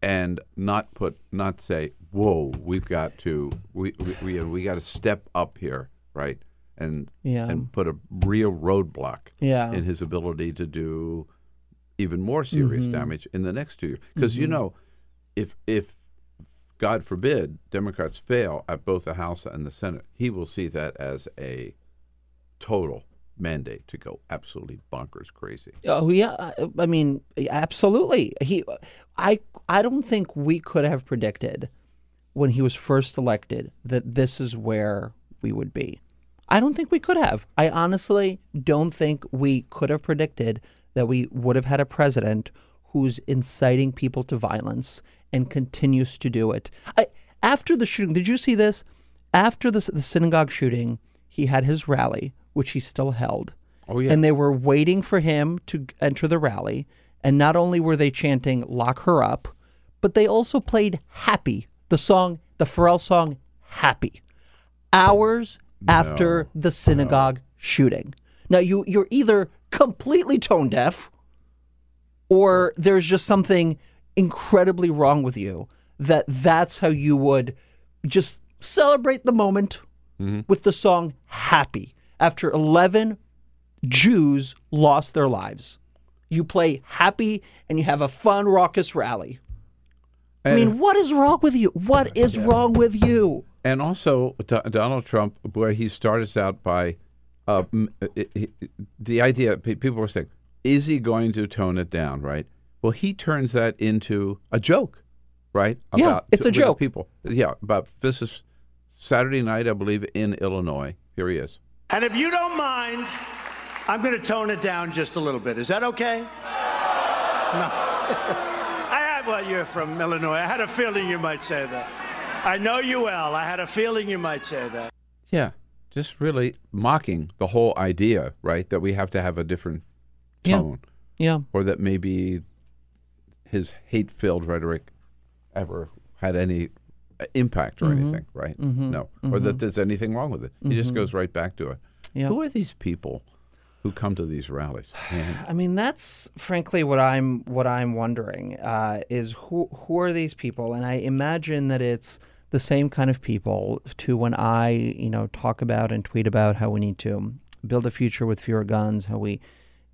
And not put, not say, "Whoa, we've got to, we, we, we, we got to step up here." Right. And Yeah. and put a real roadblock Yeah. in his ability to do even more serious Mhm. damage in the next two years. Because you Mhm. know, if if God forbid Democrats fail at both the House and the Senate, he will see that as a total mandate to go absolutely bonkers crazy. Oh yeah, I- I mean, absolutely. He, I, I don't think we could have predicted when he was first elected that this is where we would be. I don't think we could have. I honestly don't think we could have predicted that we would have had a president who's inciting people to violence and continues to do it. I, after the shooting, did you see this? After the, the synagogue shooting, he had his rally, which he still held. Oh, yeah. And they were waiting for him to enter the rally. And not only were they chanting "Lock her up," but they also played "Happy," the song, the Pharrell song "Happy," hours after the synagogue shooting. Now you you're either completely tone deaf, or there's just something incredibly wrong with you that that's how you would just celebrate the moment mm-hmm. with the song "Happy" after 11 Jews lost their lives. You play happy and you have a fun, raucous rally. I mean, what is wrong with you? What is wrong with you? And also, Do- Donald Trump, where he starts out by uh, m- i- i- the idea, people were saying, is he going to tone it down, right? Well, he turns that into a joke, right? Yeah, it's a joke. People, yeah, about this is Saturday night, I believe, in Illinois. Here he is. And if you don't mind, I'm going to tone it down just a little bit. Is that okay? No. I had, well, you're from Illinois. I had a feeling you might say that. I know you well. I had a feeling you might say that. Yeah, just really mocking the whole idea, right? That we have to have a different Yeah. tone. Yeah. yeah. Or that maybe his hate filled rhetoric ever had any uh, impact or Mhm. anything, right? Mhm. No. Or that Mhm. there's anything wrong with it. He just Mhm. goes right back to it. Yeah. Who are these people who come to these rallies? Man. I mean, that's frankly what I'm what I'm wondering uh, is who who are these people? And I imagine that it's the same kind of people to when I you know talk about and tweet about how we need to build a future with fewer guns, how we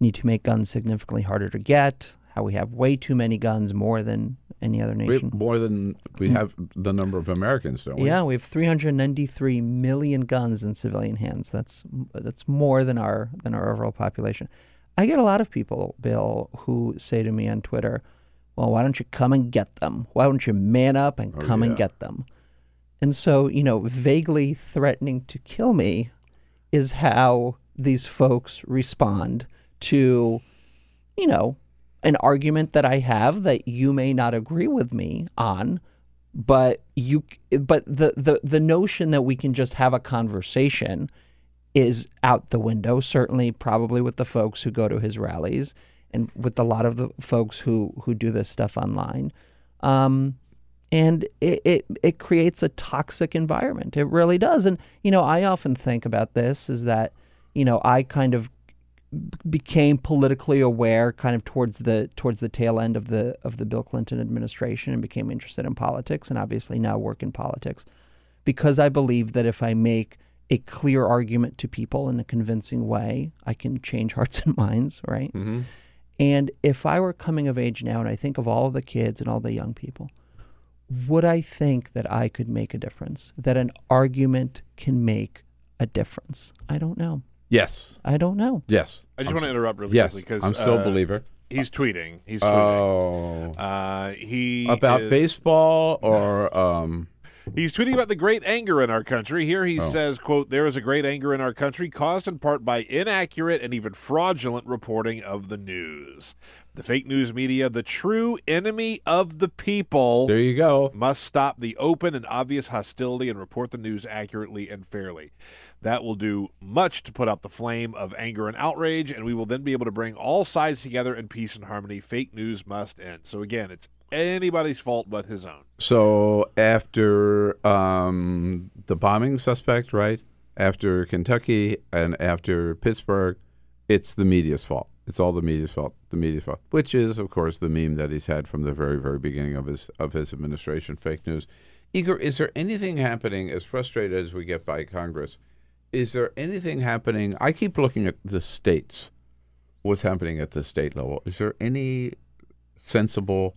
need to make guns significantly harder to get, how we have way too many guns, more than any other nation. more than we hmm. have the number of Americans, don't we? Yeah, we have 393 million guns in civilian hands. That's that's more than our than our overall population. I get a lot of people, Bill, who say to me on Twitter, "Well, why don't you come and get them? Why don't you man up and Oh, come and get them?" And so, you know, vaguely threatening to kill me is how these folks respond to, you know, an argument that I have that you may not agree with me on, but you but the the the notion that we can just have a conversation is out the window certainly probably with the folks who go to his rallies and with a lot of the folks who who do this stuff online. Um and it, it it creates a toxic environment. It really does. And you know i often think about this is that you know i kind of became politically aware kind of towards the towards the tail end of the of the Bill Clinton administration and became interested in politics and obviously now work in politics because I believe that if I make a clear argument to people in a convincing way, I can change hearts and minds, right? Mm-hmm. And if I were coming of age now and I think of all the kids and all the young people, would I think that I could make a difference? That an argument can make a difference? I don't know. Yes. I don't know. Yes. I just I'm want to interrupt really yes, quickly because I'm still a believer. He's tweeting. He's tweeting. Oh. Uh, he About is- baseball or um He's tweeting about the great anger in our country. Here he Oh. says, quote, there is a great anger in our country caused in part by inaccurate and even fraudulent reporting of the news. The fake news media, the true enemy of the people. There you go. Must stop the open and obvious hostility and report the news accurately and fairly. That will do much to put out the flame of anger and outrage, and we will then be able to bring all sides together in peace and harmony. Fake news must end. So again, it's anybody's fault but his own. So after um, the bombing suspect, right? After Kentucky and after Pittsburgh, it's the media's fault. It's all the media's fault. The media's fault, which is, of course, the meme that he's had from the very, very beginning of his of his administration. Fake news. Igor, is there anything happening? As frustrated as we get by Congress, is there anything happening? I keep looking at the states. What's happening at the state level? Is there any sensible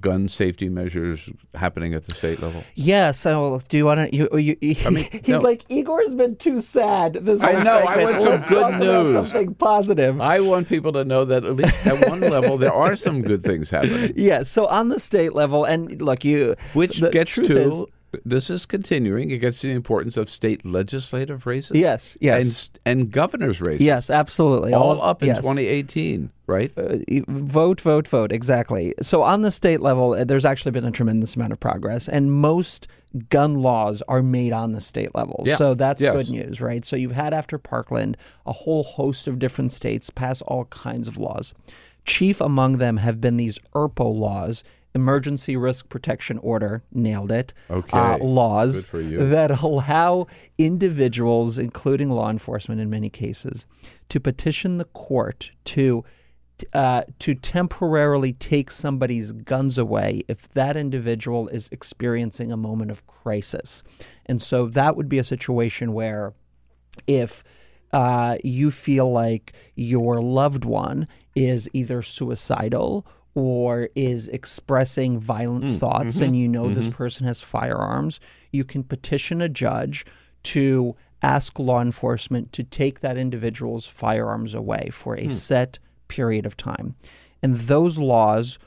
gun safety measures happening at the state level? Yeah. So, do you want to? You, you, I mean, he's no. like Igor's been too sad. This I know, I want some Let's good news. Something positive. I want people to know that at least at one level there are some good things happening, Yeah. So on the state level, and look, you which the gets to is- this is continuing. It gets to the importance of state legislative races. Yes, yes. and and governors races. Yes, absolutely. all up in yes. 2018, right? Uh, vote, vote, vote. Exactly. So on the state level, uh, there's actually been a tremendous amount of progress, and most gun laws are made on the state level. Yeah. So that's Yes. good news, right? So you've had after Parkland a whole host of different states pass all kinds of laws. Chief among them have been these ERPO laws. Emergency Risk Protection Order, nailed it. Okay. Uh, laws Good for you. that allow individuals, including law enforcement in many cases, to petition the court to uh, to temporarily take somebody's guns away if that individual is experiencing a moment of crisis. And so that would be a situation where if uh, you feel like your loved one is either suicidal or is expressing violent Mm, thoughts mhm, and you know this mhm. person has firearms, you can petition a judge to ask law enforcement to take that individual's firearms away for a Hmm. set period of time. And those laws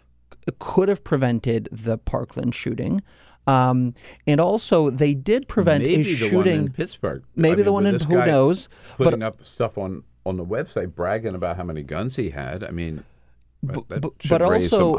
c- could have prevented the Parkland shooting. Um, and also, they did prevent maybe a the shooting. one in Pittsburgh. Maybe I mean, the one in who knows. Putting but up stuff on on the website, bragging about how many guns he had. I mean, but, but raise also.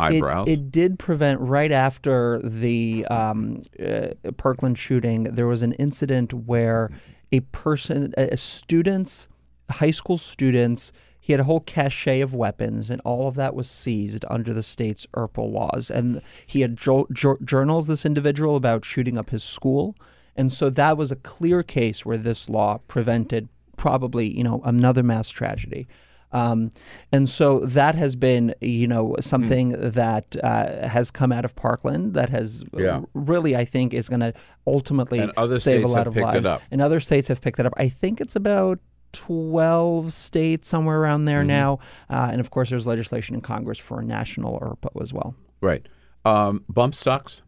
It, it did prevent right after the um, uh, Parkland shooting. There was an incident where a person, a a students, high school students, he had a whole cache of weapons, and all of that was seized under the state's ERPL laws. And he had jo- jo- journals, this individual, about shooting up his school. And so that was a clear case where this law prevented probably, you know, another mass tragedy. Um, and so that has been, you know, something that uh, has come out of Parkland that has Yeah. really, I think, is going to ultimately And other save a states lot have of picked it lives. up. And other states have picked it up. I think it's about 12 states, somewhere around there Mhm. now. Uh, and of course, there's legislation in Congress for a national ERPO as well. right. Um, bump stocks.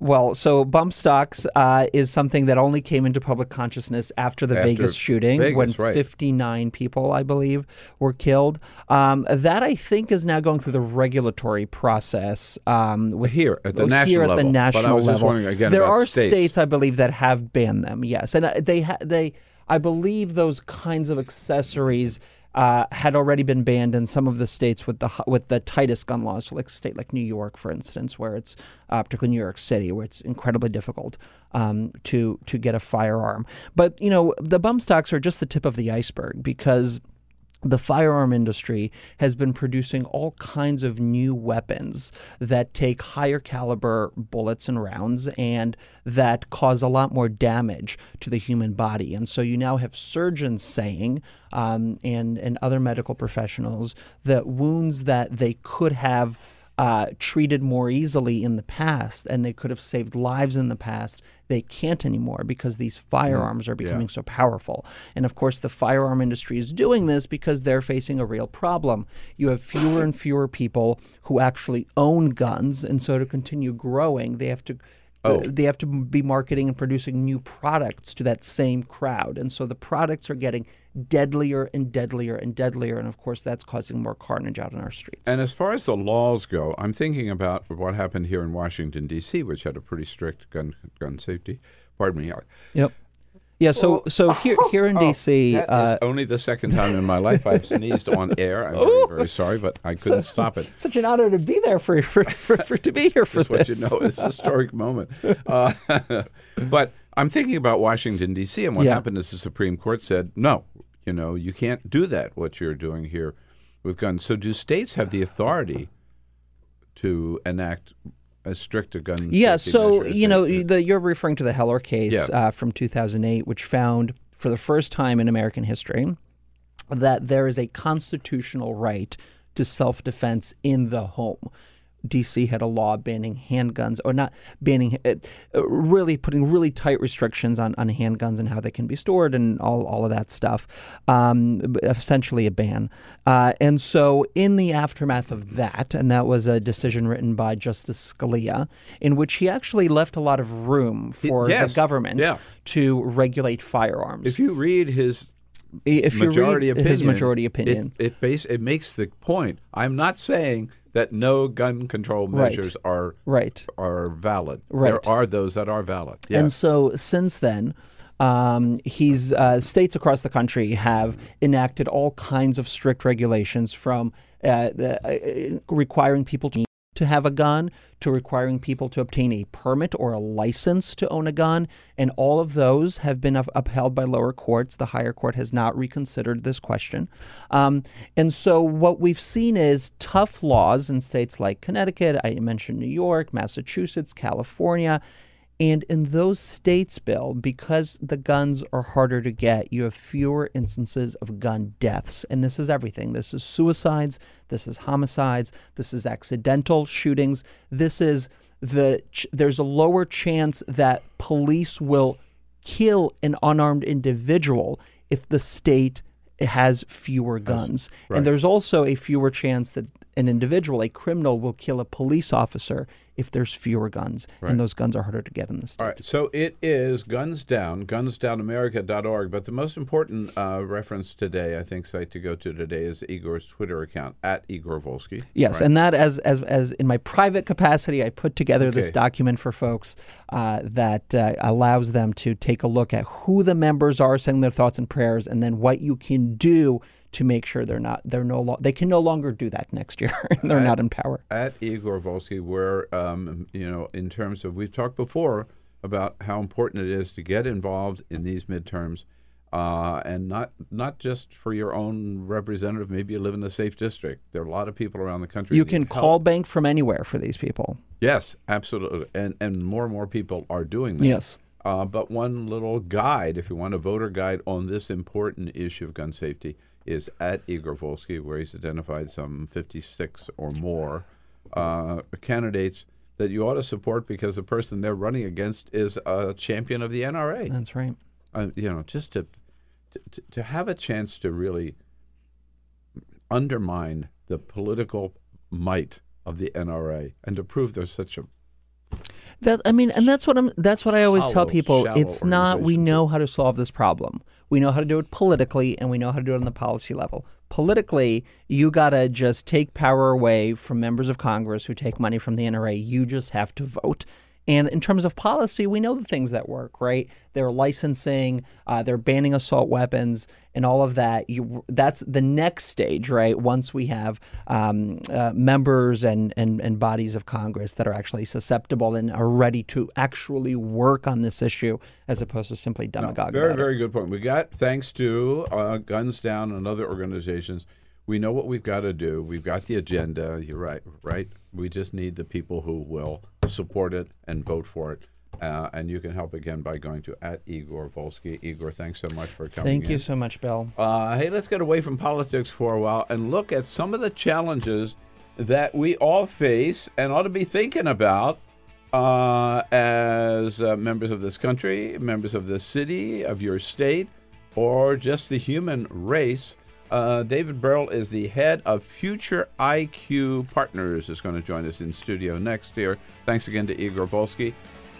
Well, so bump stocks uh, is something that only came into public consciousness after the After Vegas shooting, Vegas, when right. 59 people, I believe, were killed. Um, that I think is now going through the regulatory process um, with Here, at the national here at the level. But I national level. wondering again there are states. I believe, that have banned them. Yes, and uh, they ha- they I believe those kinds of accessories. Uh, had already been banned in some of the states with the with the tightest gun laws, so like state like New York, for instance, where it's uh, particularly New York City, where it's incredibly difficult um, to to get a firearm. But you know, the bump stocks are just the tip of the iceberg because the firearm industry has been producing all kinds of new weapons that take higher caliber bullets and rounds and that cause a lot more damage to the human body. And so you now have surgeons saying, um, and, and other medical professionals, that wounds that they could have uh, treated more easily in the past and they could have saved lives in the past, they can't anymore because these firearms are yeah. becoming so powerful. And of course, the firearm industry is doing this because they're facing a real problem. You have fewer and fewer people who actually own guns, and so to continue growing, they have to. Oh. uh, they have to be marketing and producing new products to that same crowd. And so the products are getting deadlier and deadlier and deadlier. And of course, that's causing more carnage out in our streets. And as far as the laws go, I'm thinking about what happened here in Washington D.C., which had a pretty strict gun gun safety. Pardon me. Yep. Yeah, so so here here in DC, Oh, is uh, only the second time in my life I've sneezed on air. I'm very, very sorry, but I couldn't stop it. such an honor to be there for for, for, for to be here for Just what you know, it's a historic moment. Uh, but I'm thinking about Washington D.C. and what Yeah. happened is the Supreme Court said, no, you know, you can't do that. What you're doing here with guns. So do states have the authority to enact a gun? Yeah, so measure you know the, you're referring to the Heller case Yeah. uh, from 2008, which found for the first time in American history that there is a constitutional right to self-defense in the home. DC had a law banning handguns, or not banning, uh, really putting really tight restrictions on, on handguns and how they can be stored and all, all of that stuff. Um, essentially, a ban. Uh, and so, in the aftermath of that, and that was a decision written by Justice Scalia, in which he actually left a lot of room for yes, the government yeah. to regulate firearms. If you read his if you majority read opinion, his majority opinion, it it, base, it makes the point. I'm not saying that no gun control Right. measures are Right. are valid. Right. There are those that are valid. Yes. And so since then, um, he's uh, states across the country have enacted all kinds of strict regulations from uh, the, uh, requiring people to to have a gun to requiring people to obtain a permit or a license to own a gun and all of those have been up- upheld by lower courts. The higher court has not reconsidered this question. Um, and so what we've seen is tough laws in states like connecticut i mentioned new york massachusetts california and in those states, Bill, because the guns are harder to get, you have fewer instances of gun deaths. And this is everything. This is suicides, this is homicides, this is accidental shootings. This is the ch- there's a lower chance that police will kill an unarmed individual if the state has fewer guns. right. And there's also a fewer chance that an individual, a criminal, will kill a police officer if there's fewer guns. Right. And those guns are harder to get in the state. All right, so it is Guns Down, gunsdownamerica.org. But the most important uh, reference today, I think, site to go to today is Igor's Twitter account at Igor Volsky. Yes, right? and that as, as as in my private capacity, I put together this document for folks uh, that uh, allows them to take a look at who the members are, sending their thoughts and prayers, and then what you can do to make sure they're not they're no lo- they can no longer do that next year. they're At- not in power. At Igor Volsky, where, um, you know, in terms of, we've talked before about how important it is to get involved in these midterms. Uh, and not not just for your own representative. Maybe you live in a safe district. There are a lot of people around the country. You can call help. bank from anywhere for these people. Yes, absolutely, and and more and more people are doing that. Yes. Uh, but one little guide, if you want a voter guide on this important issue of gun safety, is at Igor Volsky, where he's identified some 56 or more uh, candidates that you ought to support because the person they're running against is a champion of the NRA. That's right. Uh, you know, just to, to to have a chance to really undermine the political might of the NRA and to prove there's such a That I mean, and that's what I'm. That's what I always tell people. It's not. We know how to solve this problem. We know how to do it politically, and we know how to do it on the policy level. Politically, you gotta just take power away from members of Congress who take money from the NRA. You just have to vote. And in terms of policy, we know the things that work, right? They're licensing, uh, they're banning assault weapons, and all of that. You, that's the next stage, right? Once we have um, uh, members and, and, and bodies of Congress that are actually susceptible and are ready to actually work on this issue, as opposed to simply demagogue. Very, about it. very good point. We got, thanks to uh, Guns Down and other organizations, we know what we've got to do. We've got the agenda. You're right, right? We just need the people who will support it and vote for it. Uh, and you can help again by going to at Igor Volsky. Igor, thanks so much for coming Thank in. you so much, Bill. Uh, hey, let's get away from politics for a while and look at some of the challenges that we all face and ought to be thinking about uh, as uh, members of this country, members of this city, of your state, or just the human race. Uh, David Buerle is the head of Future IQ Partners. Is going to join us in studio next year. Thanks again to Igor Volsky.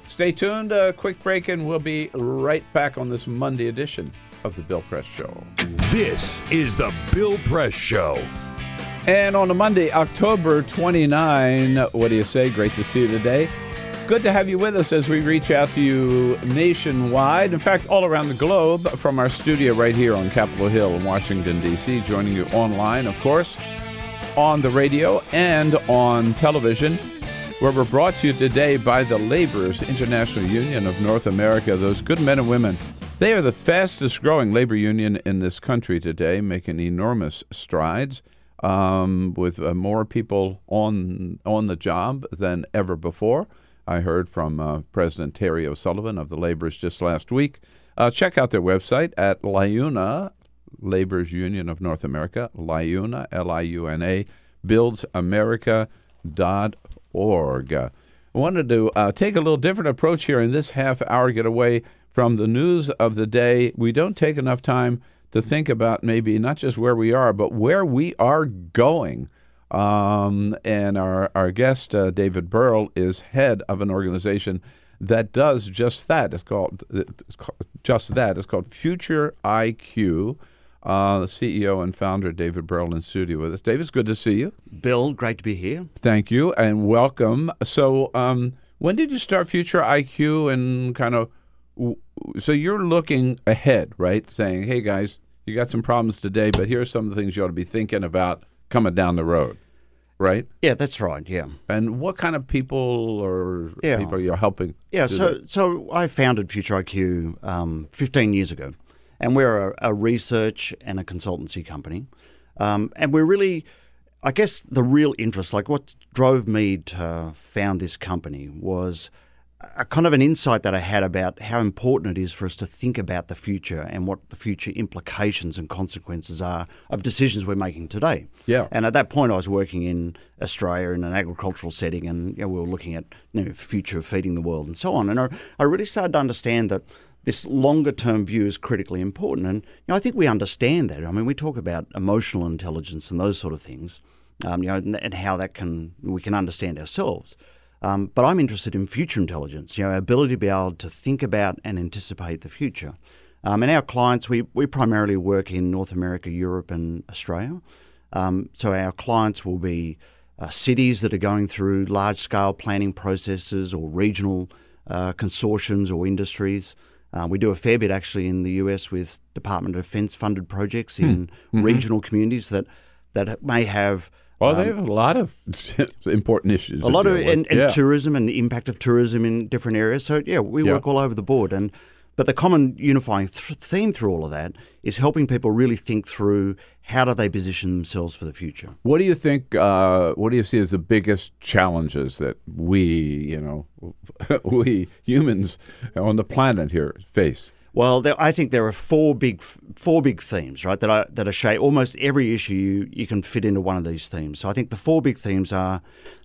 Stay tuned. A quick break, and we'll be right back on this Monday edition of the Bill Press Show. This is the Bill Press Show. And on a Monday, October 29, what do you say? Great to see you today. Good to have you with us as we reach out to you nationwide. In fact, all around the globe from our studio right here on Capitol Hill in Washington, D.C., joining you online, of course, on the radio and on television, where we're brought to you today by the Laborers International Union of North America. Those good men and women. They are the fastest growing labor union in this country today, making enormous strides um, with uh, more people on on the job than ever before. I heard from uh, President Terry O'Sullivan of the Laborers just last week. Uh, check out their website at LIUNA, Laborers Union of North America, LIUNA, L-I-U-N-A, buildsamerica.org. I wanted to uh, take a little different approach here in this half hour, get away from the news of the day. We don't take enough time to think about maybe not just where we are, but where we are going. Um, and our, our guest, uh, David Buerle, is head of an organization that does just that. It's called, it's called just that. It's called Future IQ. uh, the CEO and founder, David Buerle, in studio with us. David, it's good to see you. Bill, great to be here. Thank you and welcome. So, um, when did you start Future IQ and kind of? So you're looking ahead, right? Saying, "Hey guys, you got some problems today, but here's some of the things you ought to be thinking about coming down the road." Right? Yeah, that's right. Yeah. And what kind of people or Yeah. people you're helping? Yeah, so that? so I founded Future IQ um, 15 years ago, and we're a, a research and a consultancy company, um, and we're really, I guess, the real interest, like what drove me to found this company was a kind of an insight that I had about how important it is for us to think about the future and what the future implications and consequences are of decisions we're making today. Yeah. And at that point, I was working in Australia in an agricultural setting, and you know, we were looking at you know, future of feeding the world and so on. And I, I really started to understand that this longer term view is critically important. And you know, I think we understand that. I mean, we talk about emotional intelligence and those sort of things, um, you know, and, and how that can we can understand ourselves. Um, but I'm interested in future intelligence, you know, our ability to be able to think about and anticipate the future. Um, and our clients, we, we primarily work in North America, Europe, and Australia. Um, so our clients will be uh, cities that are going through large scale planning processes or regional uh, consortiums or industries. Uh, we do a fair bit actually in the US with Department of Defense funded projects in Mhm. regional communities that, that may have. Well, they um, have a lot of important issues. a lot of and, and Yeah. tourism and the impact of tourism in different areas. So yeah, we Yeah. work all over the board, and but the common unifying th- theme through all of that is helping people really think through how do they position themselves for the future. What do you think? Uh, what do you see as the biggest challenges that we, you know, we humans on the planet here face? Well, there, I think there are four big four big themes, right? That are that are shape almost every issue you, you can fit into one of these themes. So I think the four big themes are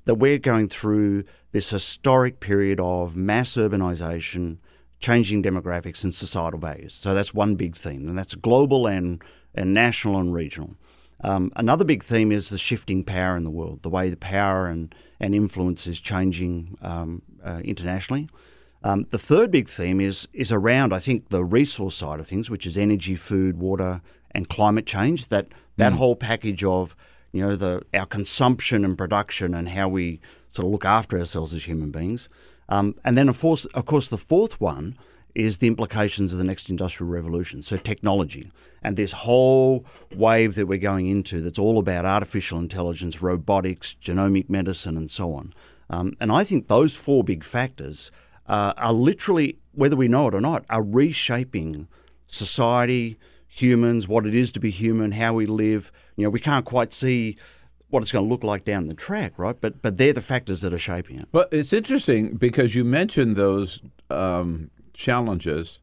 that we're going through this historic period of mass urbanization, changing demographics, and societal values. So that's one big theme, and that's global and and national and regional. Um, another big theme is the shifting power in the world, the way the power and, and influence is changing um, uh, internationally. Um, the third big theme is is around, I think, the resource side of things, which is energy, food, water, and climate change. That that Mm. whole package of you know the our consumption and production and how we sort of look after ourselves as human beings. Um, and then of course, of course, the fourth one is the implications of the next industrial revolution. So technology and this whole wave that we're going into that's all about artificial intelligence, robotics, genomic medicine, and so on. Um, and I think those four big factors uh, are literally, whether we know it or not, are reshaping society, humans, what it is to be human, how we live. You know, we can't quite see what it's going to look like down the track, right? But but they're the factors that are shaping it. But it's interesting because you mentioned those um, challenges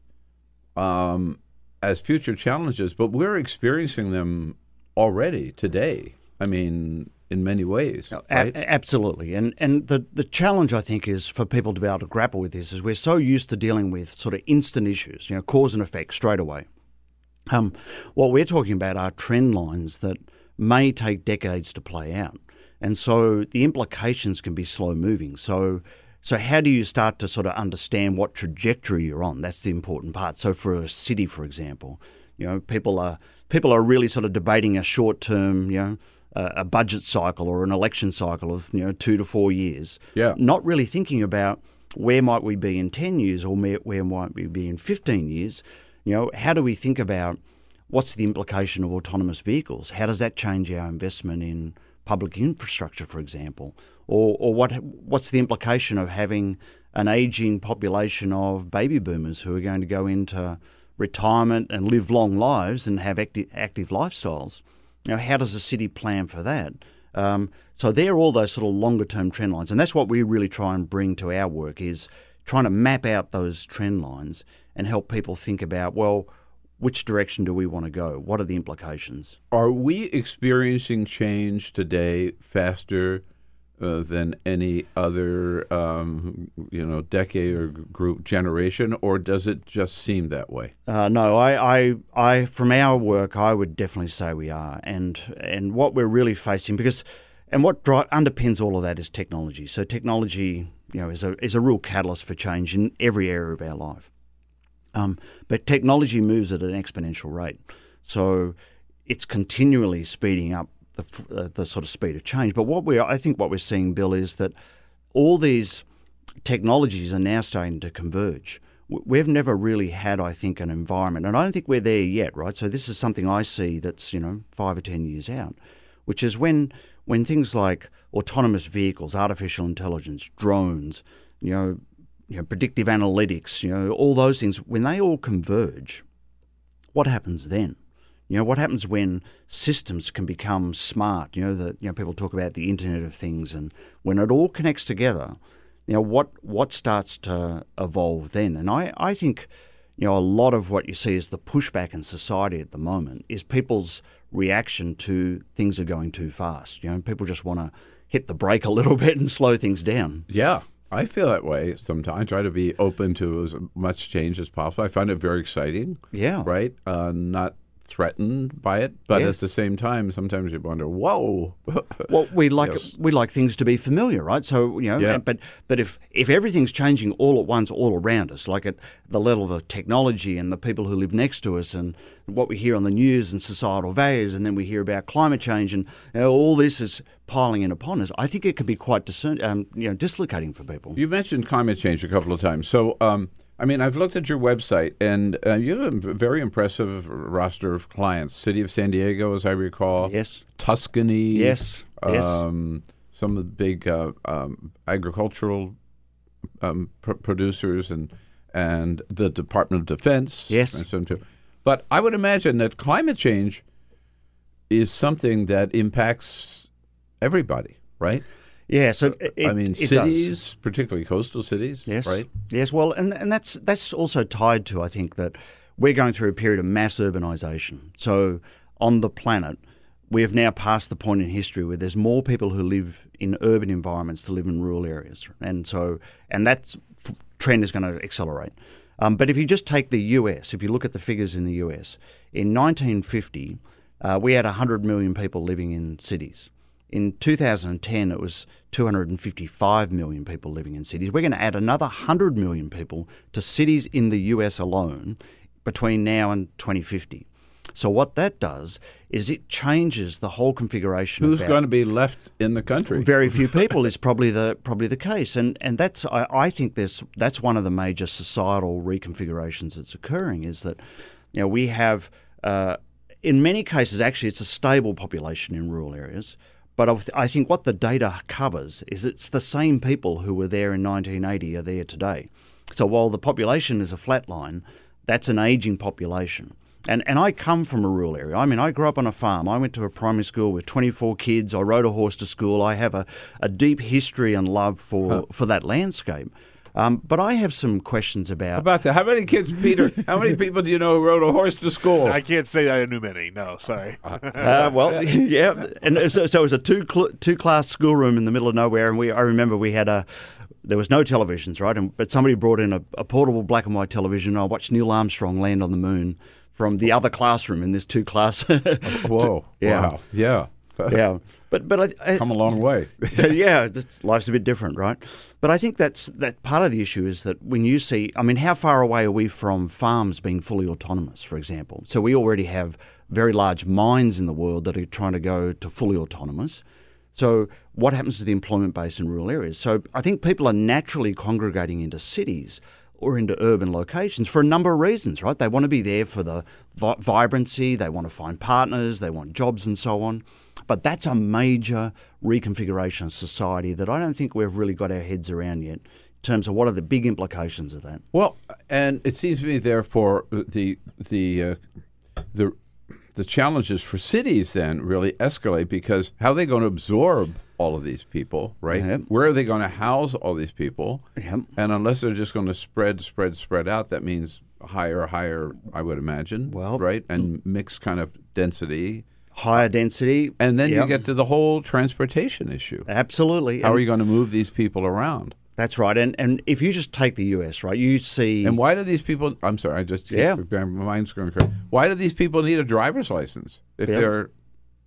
um, as future challenges, but we're experiencing them already today. I mean, in many ways, right? a- absolutely. And and the, the challenge I think is for people to be able to grapple with this is we're so used to dealing with sort of instant issues, you know, cause and effect straight away. Um, what we're talking about are trend lines that may take decades to play out. And so the implications can be slow moving. So so how do you start to sort of understand what trajectory you're on? That's the important part. So for a city, for example, you know, people are people are really sort of debating a short term, you know, a budget cycle or an election cycle of you know two to four years. Yeah. Not really thinking about where might we be in ten years or where, where might we be in fifteen years. You know, how do we think about what's the implication of autonomous vehicles? How does that change our investment in public infrastructure, for example? Or, or what what's the implication of having an aging population of baby boomers who are going to go into retirement and live long lives and have active, active lifestyles? Know, how does a city plan for that? Um, so they're all those sort of longer term trend lines, and that's what we really try and bring to our work is trying to map out those trend lines and help people think about well, which direction do we want to go? What are the implications? Are we experiencing change today faster uh, than any other, um, you know, decade or group generation, or does it just seem that way? Uh, no, I, I, I, from our work, I would definitely say we are, and and what we're really facing because, and what dri- underpins all of that is technology. So technology, you know, is a is a real catalyst for change in every area of our life. Um, but technology moves at an exponential rate. So it's continually speeding up the, uh, the sort of speed of change. But what we I think what we're seeing, Bill, is that all these technologies are now starting to converge. We've never really had, I think, an environment, and I don't think we're there yet, right? So this is something I see that's you know five or ten years out, which is when when things like autonomous vehicles, artificial intelligence, drones, you know, you know, predictive analytics, you know, all those things, when they all converge, what happens then? You know, what happens when systems can become smart? You know, that you know people talk about the Internet of Things, and when it all connects together, you know, what what starts to evolve then? And I, I think, you know, a lot of what you see is the pushback in society at the moment is people's reaction to things are going too fast. You know, people just want to hit the brake a little bit and slow things down. Yeah, I feel that way sometimes. I try to be open to as much change as possible. I find it very exciting. Yeah. Right? Uh, not threatened by it, but Yes. at the same time, sometimes you wonder, whoa. Well, we like Yes. we like things to be familiar, right? So you know, Yeah. but but if if everything's changing all at once, all around us, like at the level of technology and the people who live next to us, and what we hear on the news and societal values, and then we hear about climate change, and you know, all this is piling in upon us. I think it can be quite discern, um, you know, dislocating for people. You mentioned climate change a couple of times. So, um, I mean, I've looked at your website, and uh, you have a very impressive roster of clients. City of San Diego, as I recall. Yes. Tuscany. Yes, yes. Um, some of the big uh, um, agricultural um, pr- producers and and the Department of Defense. Yes. And so too. But I would imagine that climate change is something that impacts everybody, right? Yeah, so it, I mean, it does. cities, particularly coastal cities, Yes. right? Yes. Well, and and that's that's also tied to I think that we're going through a period of mass urbanisation. So on the planet, we have now passed the point in history where there's more people who live in urban environments to live in rural areas, and so and that trend is going to accelerate. Um, but if you just take the US, if you look at the figures in the US, in 1950, uh, we had 100 million people living in cities. In 2010, it was 255 million people living in cities. We're going to add another 100 million people to cities in the US alone between now and 2050. So what that does is it changes the whole configuration. Who's going to be left in the country? very few people is probably the probably the case, and and that's I, I think there's that's one of the major societal reconfigurations that's occurring is that you know we have uh, in many cases actually it's a stable population in rural areas. But I- I think what the data covers is it's the same people who were there in 1980 are there today. So while the population is a flat line, that's an aging population. And, and I come from a rural area. I mean, I grew up on a farm. I went to a primary school with 24 kids. I rode a horse to school. I have a, a deep history and love for, for that landscape. Um, but I have some questions about. How about that? How many kids, Peter? how many people do you know who rode a horse to school? I can't say I knew many. No, sorry. Uh, well, yeah, and so, so it was a two cl- two class schoolroom in the middle of nowhere, and we I remember we had a there was no televisions, right? And, but somebody brought in a, a portable black and white television. And I watched Neil Armstrong land on the moon from the other classroom in this two class. Whoa! yeah. Wow! Yeah. yeah, but but I, I, Come a long way. yeah, life's a bit different, right? But I think that's that part of the issue is that when you see, I mean, how far away are we from farms being fully autonomous, for example? So we already have very large mines in the world that are trying to go to fully autonomous. So what happens to the employment base in rural areas? So I think people are naturally congregating into cities or into urban locations for a number of reasons, right? They want to be there for the vi- vibrancy, they want to find partners, they want jobs and so on. But that's a major reconfiguration of society that I don't think we've really got our heads around yet in terms of what are the big implications of that. Well, and it seems to me, therefore, the the uh, the the challenges for cities then really escalate because how are they going to absorb all of these people, right? Yep. Where are they going to house all these people? Yep. And unless they're just going to spread, spread, spread out, that means higher, higher, I would imagine. Well, right, and mixed kind of density. Higher density. And then you get to the whole transportation issue. Absolutely. How are you going to move these people around? That's right. And and if you just take the US, right, you see And why do these people? I'm sorry, I just Yeah. my mind's going crazy. Why do these people need a driver's license if Yeah. they're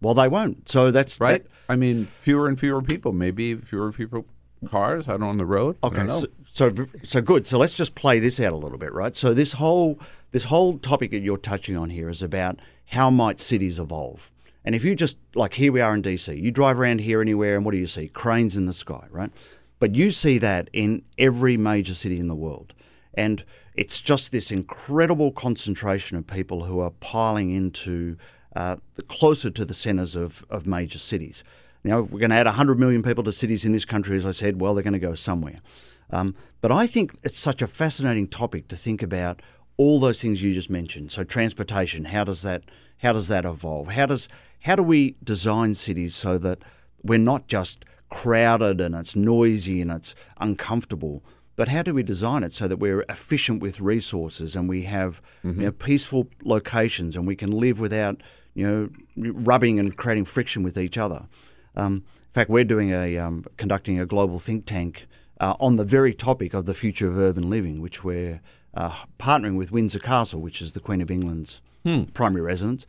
well they won't. So that's right? that- I mean, fewer and fewer people, maybe fewer people cars out on the road. I Okay, so, so so good. So let's just play this out a little bit, right? So this whole this whole topic that you're touching on here is about how might cities evolve? And if you just like here we are in DC, you drive around here anywhere, and what do you see? Cranes in the sky, right? But you see that in every major city in the world, and it's just this incredible concentration of people who are piling into uh, closer to the centres of, of major cities. Now, we're going to add 100 million people to cities in this country, as I said, well, they're going to go somewhere. Um, but I think it's such a fascinating topic to think about all those things you just mentioned. So transportation, how does that how does that evolve? How does how do we design cities so that we're not just crowded and it's noisy and it's uncomfortable, but how do we design it so that we're efficient with resources and we have Mm-hmm. you know, peaceful locations and we can live without you know rubbing and creating friction with each other? Um, in fact, we're doing a um, conducting a global think tank uh, on the very topic of the future of urban living, which we're uh, partnering with Windsor Castle, which is the Queen of England's Hmm. primary residence.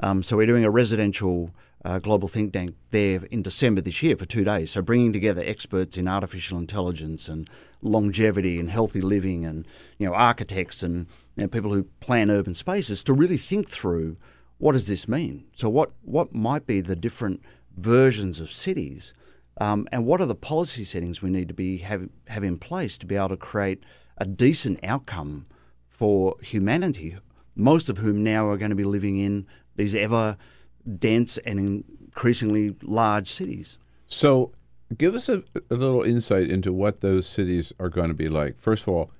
Um, so we're doing a residential uh, global think tank there in December this year for two days. So bringing together experts in artificial intelligence and longevity and healthy living, and you know architects and you know, people who plan urban spaces to really think through what does this mean. So what what might be the different versions of cities, um, and what are the policy settings we need to be have have in place to be able to create a decent outcome for humanity, most of whom now are going to be living in these ever dense and increasingly large cities. So, give us a, a little insight into what those cities are going to be like. First of all,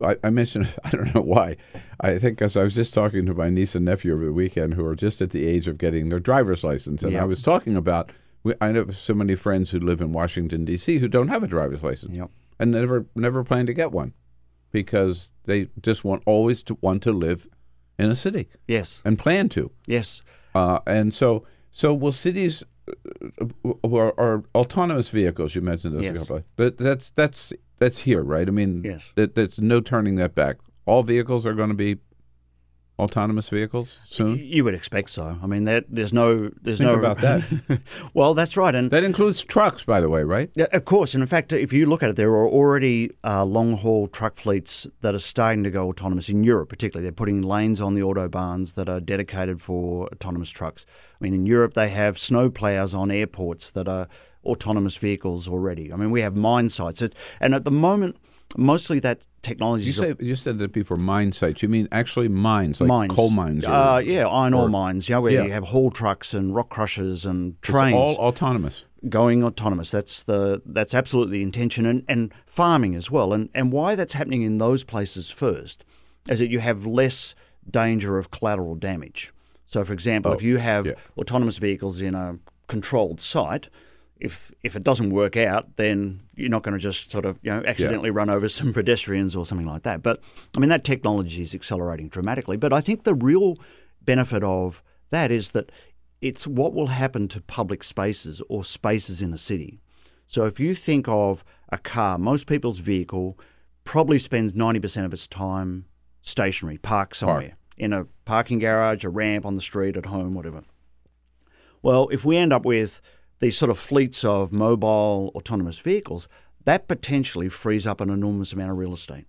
I, I mentioned, I don't know why. I think because I was just talking to my niece and nephew over the weekend who are just at the age of getting their driver's license. And Yeah. I was talking about, we, I have so many friends who live in Washington, D.C., who don't have a driver's license Yep. and never never plan to get one because they just want always to want to live in a city Yes. and plan to. Yes. Uh, and so, so will cities uh, are, are autonomous vehicles? You mentioned those Yes. but that's that's that's here, right? I mean, Yes. that, that's no turning that back. All vehicles are going to be autonomous vehicles soon. You would expect so. I mean, that there's no, there's Think no about that. well, that's right, and That includes trucks, by the way, right? Yeah, of course. And in fact, if you look at it, there are already uh, long haul truck fleets that are starting to go autonomous in Europe, particularly. They're putting lanes on the autobahns that are dedicated for autonomous trucks. I mean, in Europe, they have snow plows on airports that are autonomous vehicles already. I mean, we have mine sites. It, and at the moment, mostly that technology You say you said that before mine sites. You mean actually mines, like mines. coal mines? or- Uh, yeah, iron ore mines, yeah, where Yeah. you have haul trucks and rock crushers and It's trains. all autonomous. going autonomous. That's the that's absolutely the intention, and, and farming as well. And and why that's happening in those places first is that you have less danger of collateral damage. So, for example, Oh, if you have yeah. autonomous vehicles in a controlled site, if if it doesn't work out, then you're not going to just sort of you know accidentally run over some pedestrians or something like that. But I mean that technology is accelerating dramatically. But I think the real benefit of that is that it's what will happen to public spaces or spaces in a city. So if you think of a car, most people's vehicle probably spends 90% of its time stationary, parked somewhere in a parking garage, a ramp on the street, at home, whatever. Well, if we end up with these sort of fleets of mobile autonomous vehicles, that potentially frees up an enormous amount of real estate.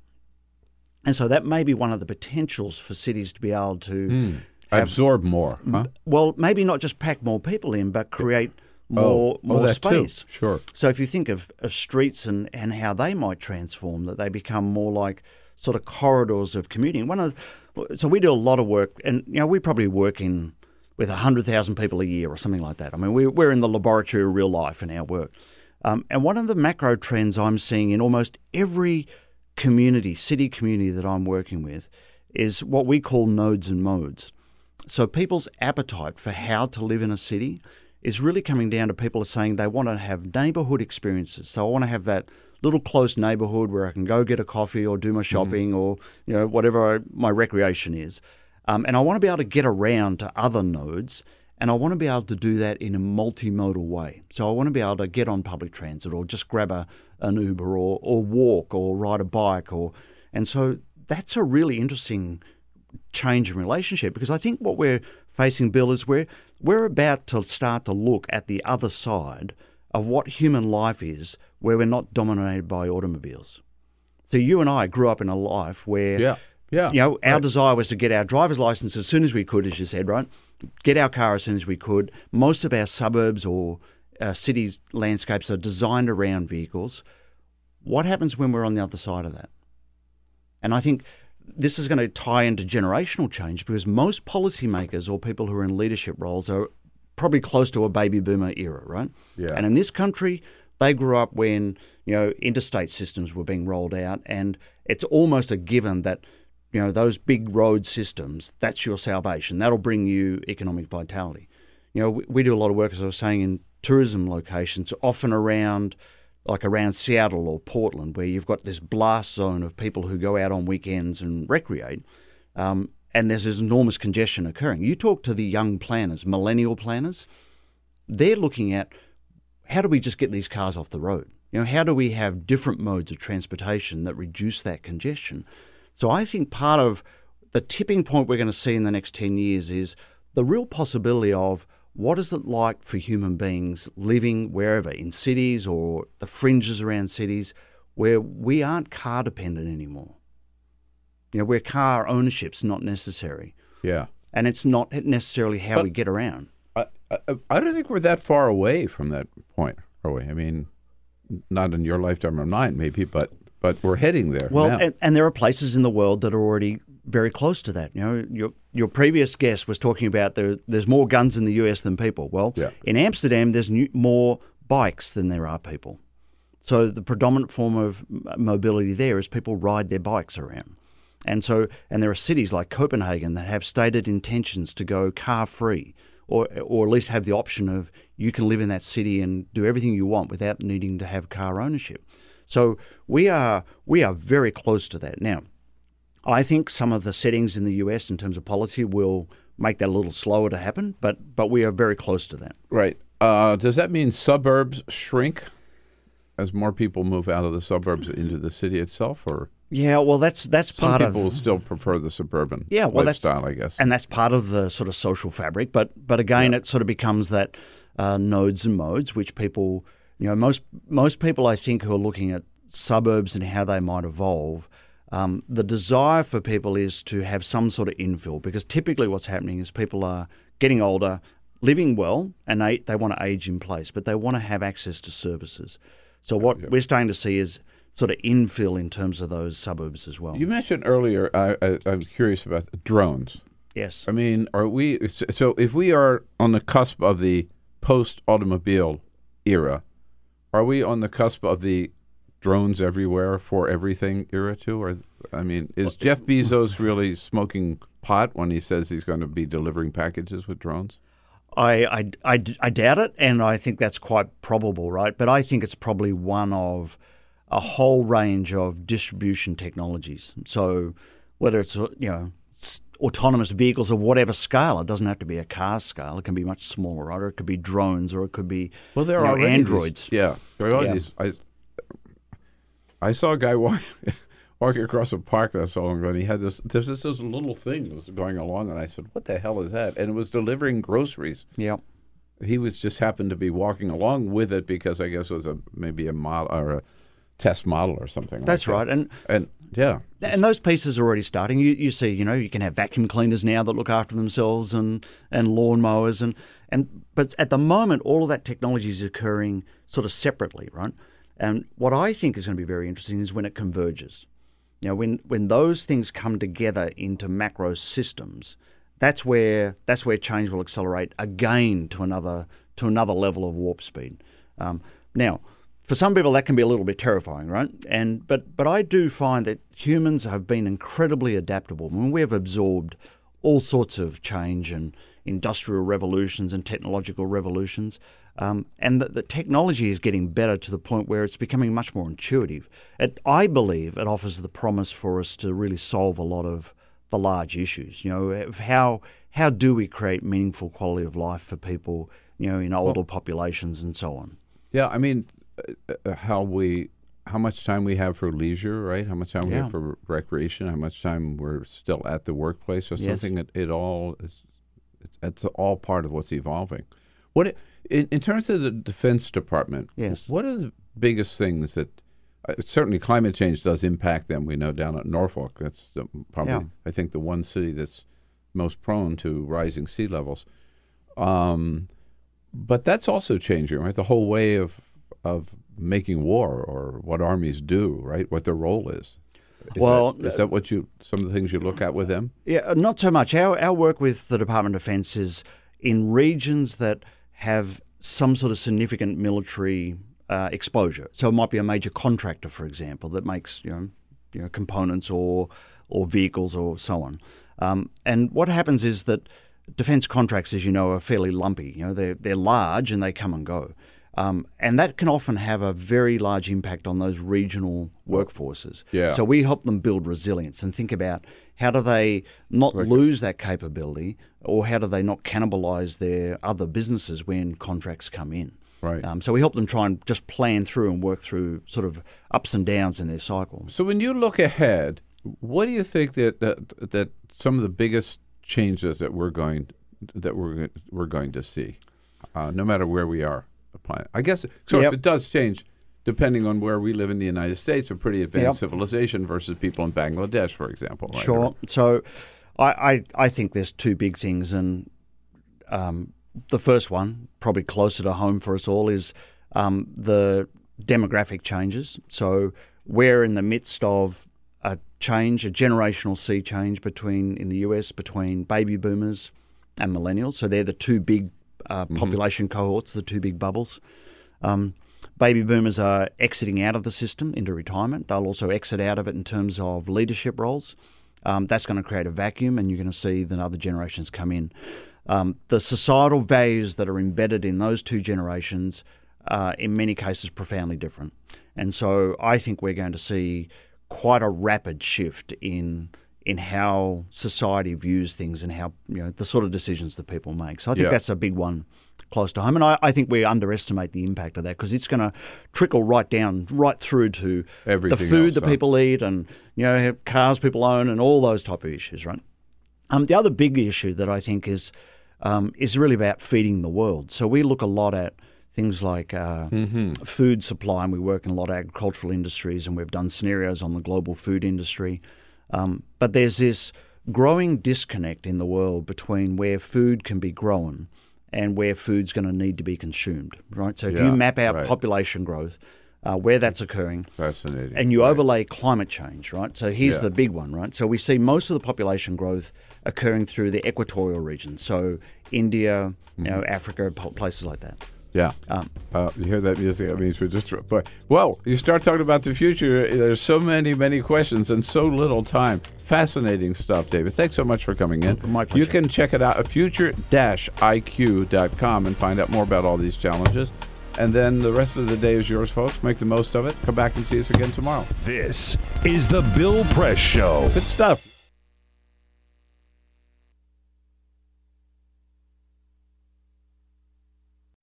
And so that may be one of the potentials for cities to be able to hmm. have- Absorb more, huh? well, maybe not just pack more people in, but create oh, oh, more oh, more that too. space. Sure. So if you think of, of streets and, and how they might transform, that they become more like sort of corridors of commuting. One of so we do a lot of work, and you know we probably work in with hundred thousand people a year or something like that. I mean, we're, we're in the laboratory of real life in our work. Um, and one of the macro trends I'm seeing in almost every community, city community that I'm working with, is what we call nodes and modes. So people's appetite for how to live in a city is really coming down to people are saying they want to have neighborhood experiences. So I want to have that little close neighborhood where I can go get a coffee or do my shopping or you know whatever I, my recreation is. Um, and I want to be able to get around to other nodes and I want to be able to do that in a multimodal way. So I want to be able to get on public transit or just grab a, an Uber or, or walk or ride a bike or and so that's a really interesting change in relationship because I think what we're facing, Bill, is we're we're about to start to look at the other side of what human life is, where we're not dominated by automobiles. So you and I grew up in a life where Yeah. Yeah, You know, our desire was to get our driver's license as soon as we could, as you said, right? Get our car as soon as we could. Most of our suburbs or uh, city landscapes are designed around vehicles. What happens when we're on the other side of that? And I think this is going to tie into generational change because most policymakers or people who are in leadership roles are probably close to a baby boomer era, right? Yeah. And in this country, they grew up when you know interstate systems were being rolled out, and it's almost a given that you know those big road systems that's your salvation. That'll bring you economic vitality. You know, we, we do a lot of work, as I was saying, in tourism locations, often around like around Seattle or Portland, where you've got this blast zone of people who go out on weekends and recreate. Um, and there's this enormous congestion occurring. You talk to the young planners, millennial planners, they're looking at how do we just get these cars off the road? You know, how do we have different modes of transportation that reduce that congestion? So I think part of the tipping point we're going to see in the next 10 years is the real possibility of what is it like for human beings living wherever, in cities or the fringes around cities, where we aren't car dependent anymore. You know, where car ownership's not necessary. Yeah. And it's not necessarily how But- we get around. I, I, I don't think we're that far away from that point, are we? I mean, not in your lifetime or mine, maybe, but but we're heading there. Well, and, and there are places in the world that are already very close to that. You know, your your previous guest was talking about there. There's more guns in the U.S. than people. Well, Yeah. in Amsterdam, there's new, more bikes than there are people. So the predominant form of mobility there is people ride their bikes around. And so, and there are cities like Copenhagen that have stated intentions to go car free, or or at least have the option of you can live in that city and do everything you want without needing to have car ownership. So we are we are very close to that now. I think some of the settings in the US in terms of policy will make that a little slower to happen, but but we are very close to that. right. Uh, does that mean suburbs shrink as more people move out of the suburbs into the city itself, or Yeah, well, that's that's some part people will of still prefer the suburban yeah, well, lifestyle, I guess. and that's part of the sort of social fabric. But but again, it sort of becomes that uh, nodes and modes, which people, you know, most most people I think who are looking at suburbs and how they might evolve. Um, the desire for people is to have some sort of infill because typically what's happening is people are getting older, living well, and they, they want to age in place, but they want to have access to services. So what we're starting to see is sort of infill in terms of those suburbs as well. You mentioned earlier. I, I, I'm curious about drones. Yes. I mean, are we? So if we are on the cusp of the post-automobile era, are we on the cusp of the drones everywhere for everything era too? Or I mean, is Jeff Bezos really smoking pot when he says he's going to be delivering packages with drones? I, I, I, I doubt it, and I think that's quite probable, right? But I think it's probably one of a whole range of distribution technologies. So whether it's you know autonomous vehicles of whatever scale, it doesn't have to be a car scale. It can be much smaller, right? Or it could be drones, or it could be Well, there you know, are already these- androids. yeah, there are Yeah. these- I, I saw a guy walk, walking across a park not so long ago, and he had this. There's this, this little thing that was going along, and I said, "What the hell is that?" And it was delivering groceries. Yeah. He was just happened to be walking along with it because I guess it was a maybe a model or a test model or something. like That's that. right, and and yeah, And those pieces are already starting. You, you see, you know, you can have vacuum cleaners now that look after themselves and, and lawnmowers and, and but at the moment all of that technology is occurring sort of separately, right? And what I think is going to be very interesting is when it converges. Know, when when those things come together into macro systems, that's where that's where change will accelerate again to another to another level of warp speed. Um, now, for some people that can be a little bit terrifying, right? And but but I do find that humans have been incredibly adaptable. I mean, we have absorbed all sorts of change and industrial revolutions and technological revolutions. Um, and the, the technology is getting better to the point where it's becoming much more intuitive. It, I believe it offers the promise for us to really solve a lot of the large issues. You know, how how do we create meaningful quality of life for people? You know, in older populations and so on. yeah. I mean, how we. How much time we have for leisure, right? How much time we have for recreation? How much time we're still at the workplace or Yes. something? It, it all is it's, it's all part of what's evolving. What it, in, in terms of the Defense Department? Yes. What are the biggest things that uh, certainly climate change does impact them. We know down at Norfolk, that's the, probably Yeah. I think the one city that's most prone to rising sea levels. Um, but that's also changing, right? The whole way of of making war or what armies do, right? What their role is. Is Well, that, is that what you some of the things you look at with them? Yeah, uh, not so much. Our our work with the Department of Defence is in regions that have some sort of significant military uh, exposure. So it might be a major contractor, for example, that makes you know, you know components or or vehicles or so on. Um, and what happens is that defence contracts, as you know, are fairly lumpy. You know, they're they're large and they come and go. Um, and that can often have a very large impact on those regional workforces. Yeah. So we help them build resilience and think about how do they not lose that capability or how do they not cannibalize their other businesses when contracts come in. Right. Um, so we help them try and just plan through and work through sort of ups and downs in their cycle. So when you look ahead, what do you think that that, that some of the biggest changes that we're going that we're we're going to see, uh, no matter where we are I guess, course, Yep. it does change depending on where we live in the United States, a pretty advanced Yep. civilization versus people in Bangladesh, for example. right? Sure. So I, I, I think there's two big things, and um, the first one, probably closer to home for us all, is um, the demographic changes. So we're in the midst of a change, a generational sea change between in the US between baby boomers and millennials. So they're the two big uh, population cohorts, the two big bubbles. Um, baby boomers are exiting out of the system into retirement. They'll also exit out of it in terms of leadership roles. Um, that's going to create a vacuum, and you're going to see the other generations come in. Um, the societal values that are embedded in those two generations are, in many cases, profoundly different. And so I think we're going to see quite a rapid shift in in how society views things and how you know the sort of decisions that people make. So I think Yeah. that's a big one close to home, and I, I think we underestimate the impact of that because it's going to trickle right down, right through to Everything the food else, that huh? people eat, and you know cars people own, and all those type of issues, right? Um, the other big issue that I think is um, is really about feeding the world. So we look a lot at things like uh, food supply, and we work in a lot of agricultural industries, and we've done scenarios on the global food industry. Um, but there's this growing disconnect in the world between where food can be grown and where food's going to need to be consumed, right? So if Yeah, you map out right. population growth, uh, where that's occurring, Fascinating. and you Right. overlay climate change, right? So here's Yeah. the big one, right? So we see most of the population growth occurring through the equatorial region, so India, you know, Mm-hmm. Africa, places like that. Yeah. Um, uh, you hear that music? That means we're just. But well, you start talking about the future. There's so many, many questions and so little time. Fascinating stuff, David. Thanks so much for coming in. My You can check it out at future-iq.com and find out more about all these challenges. And then the rest of the day is yours, folks. Make the most of it. Come back and see us again tomorrow. This is the Bill Press Show. Good stuff.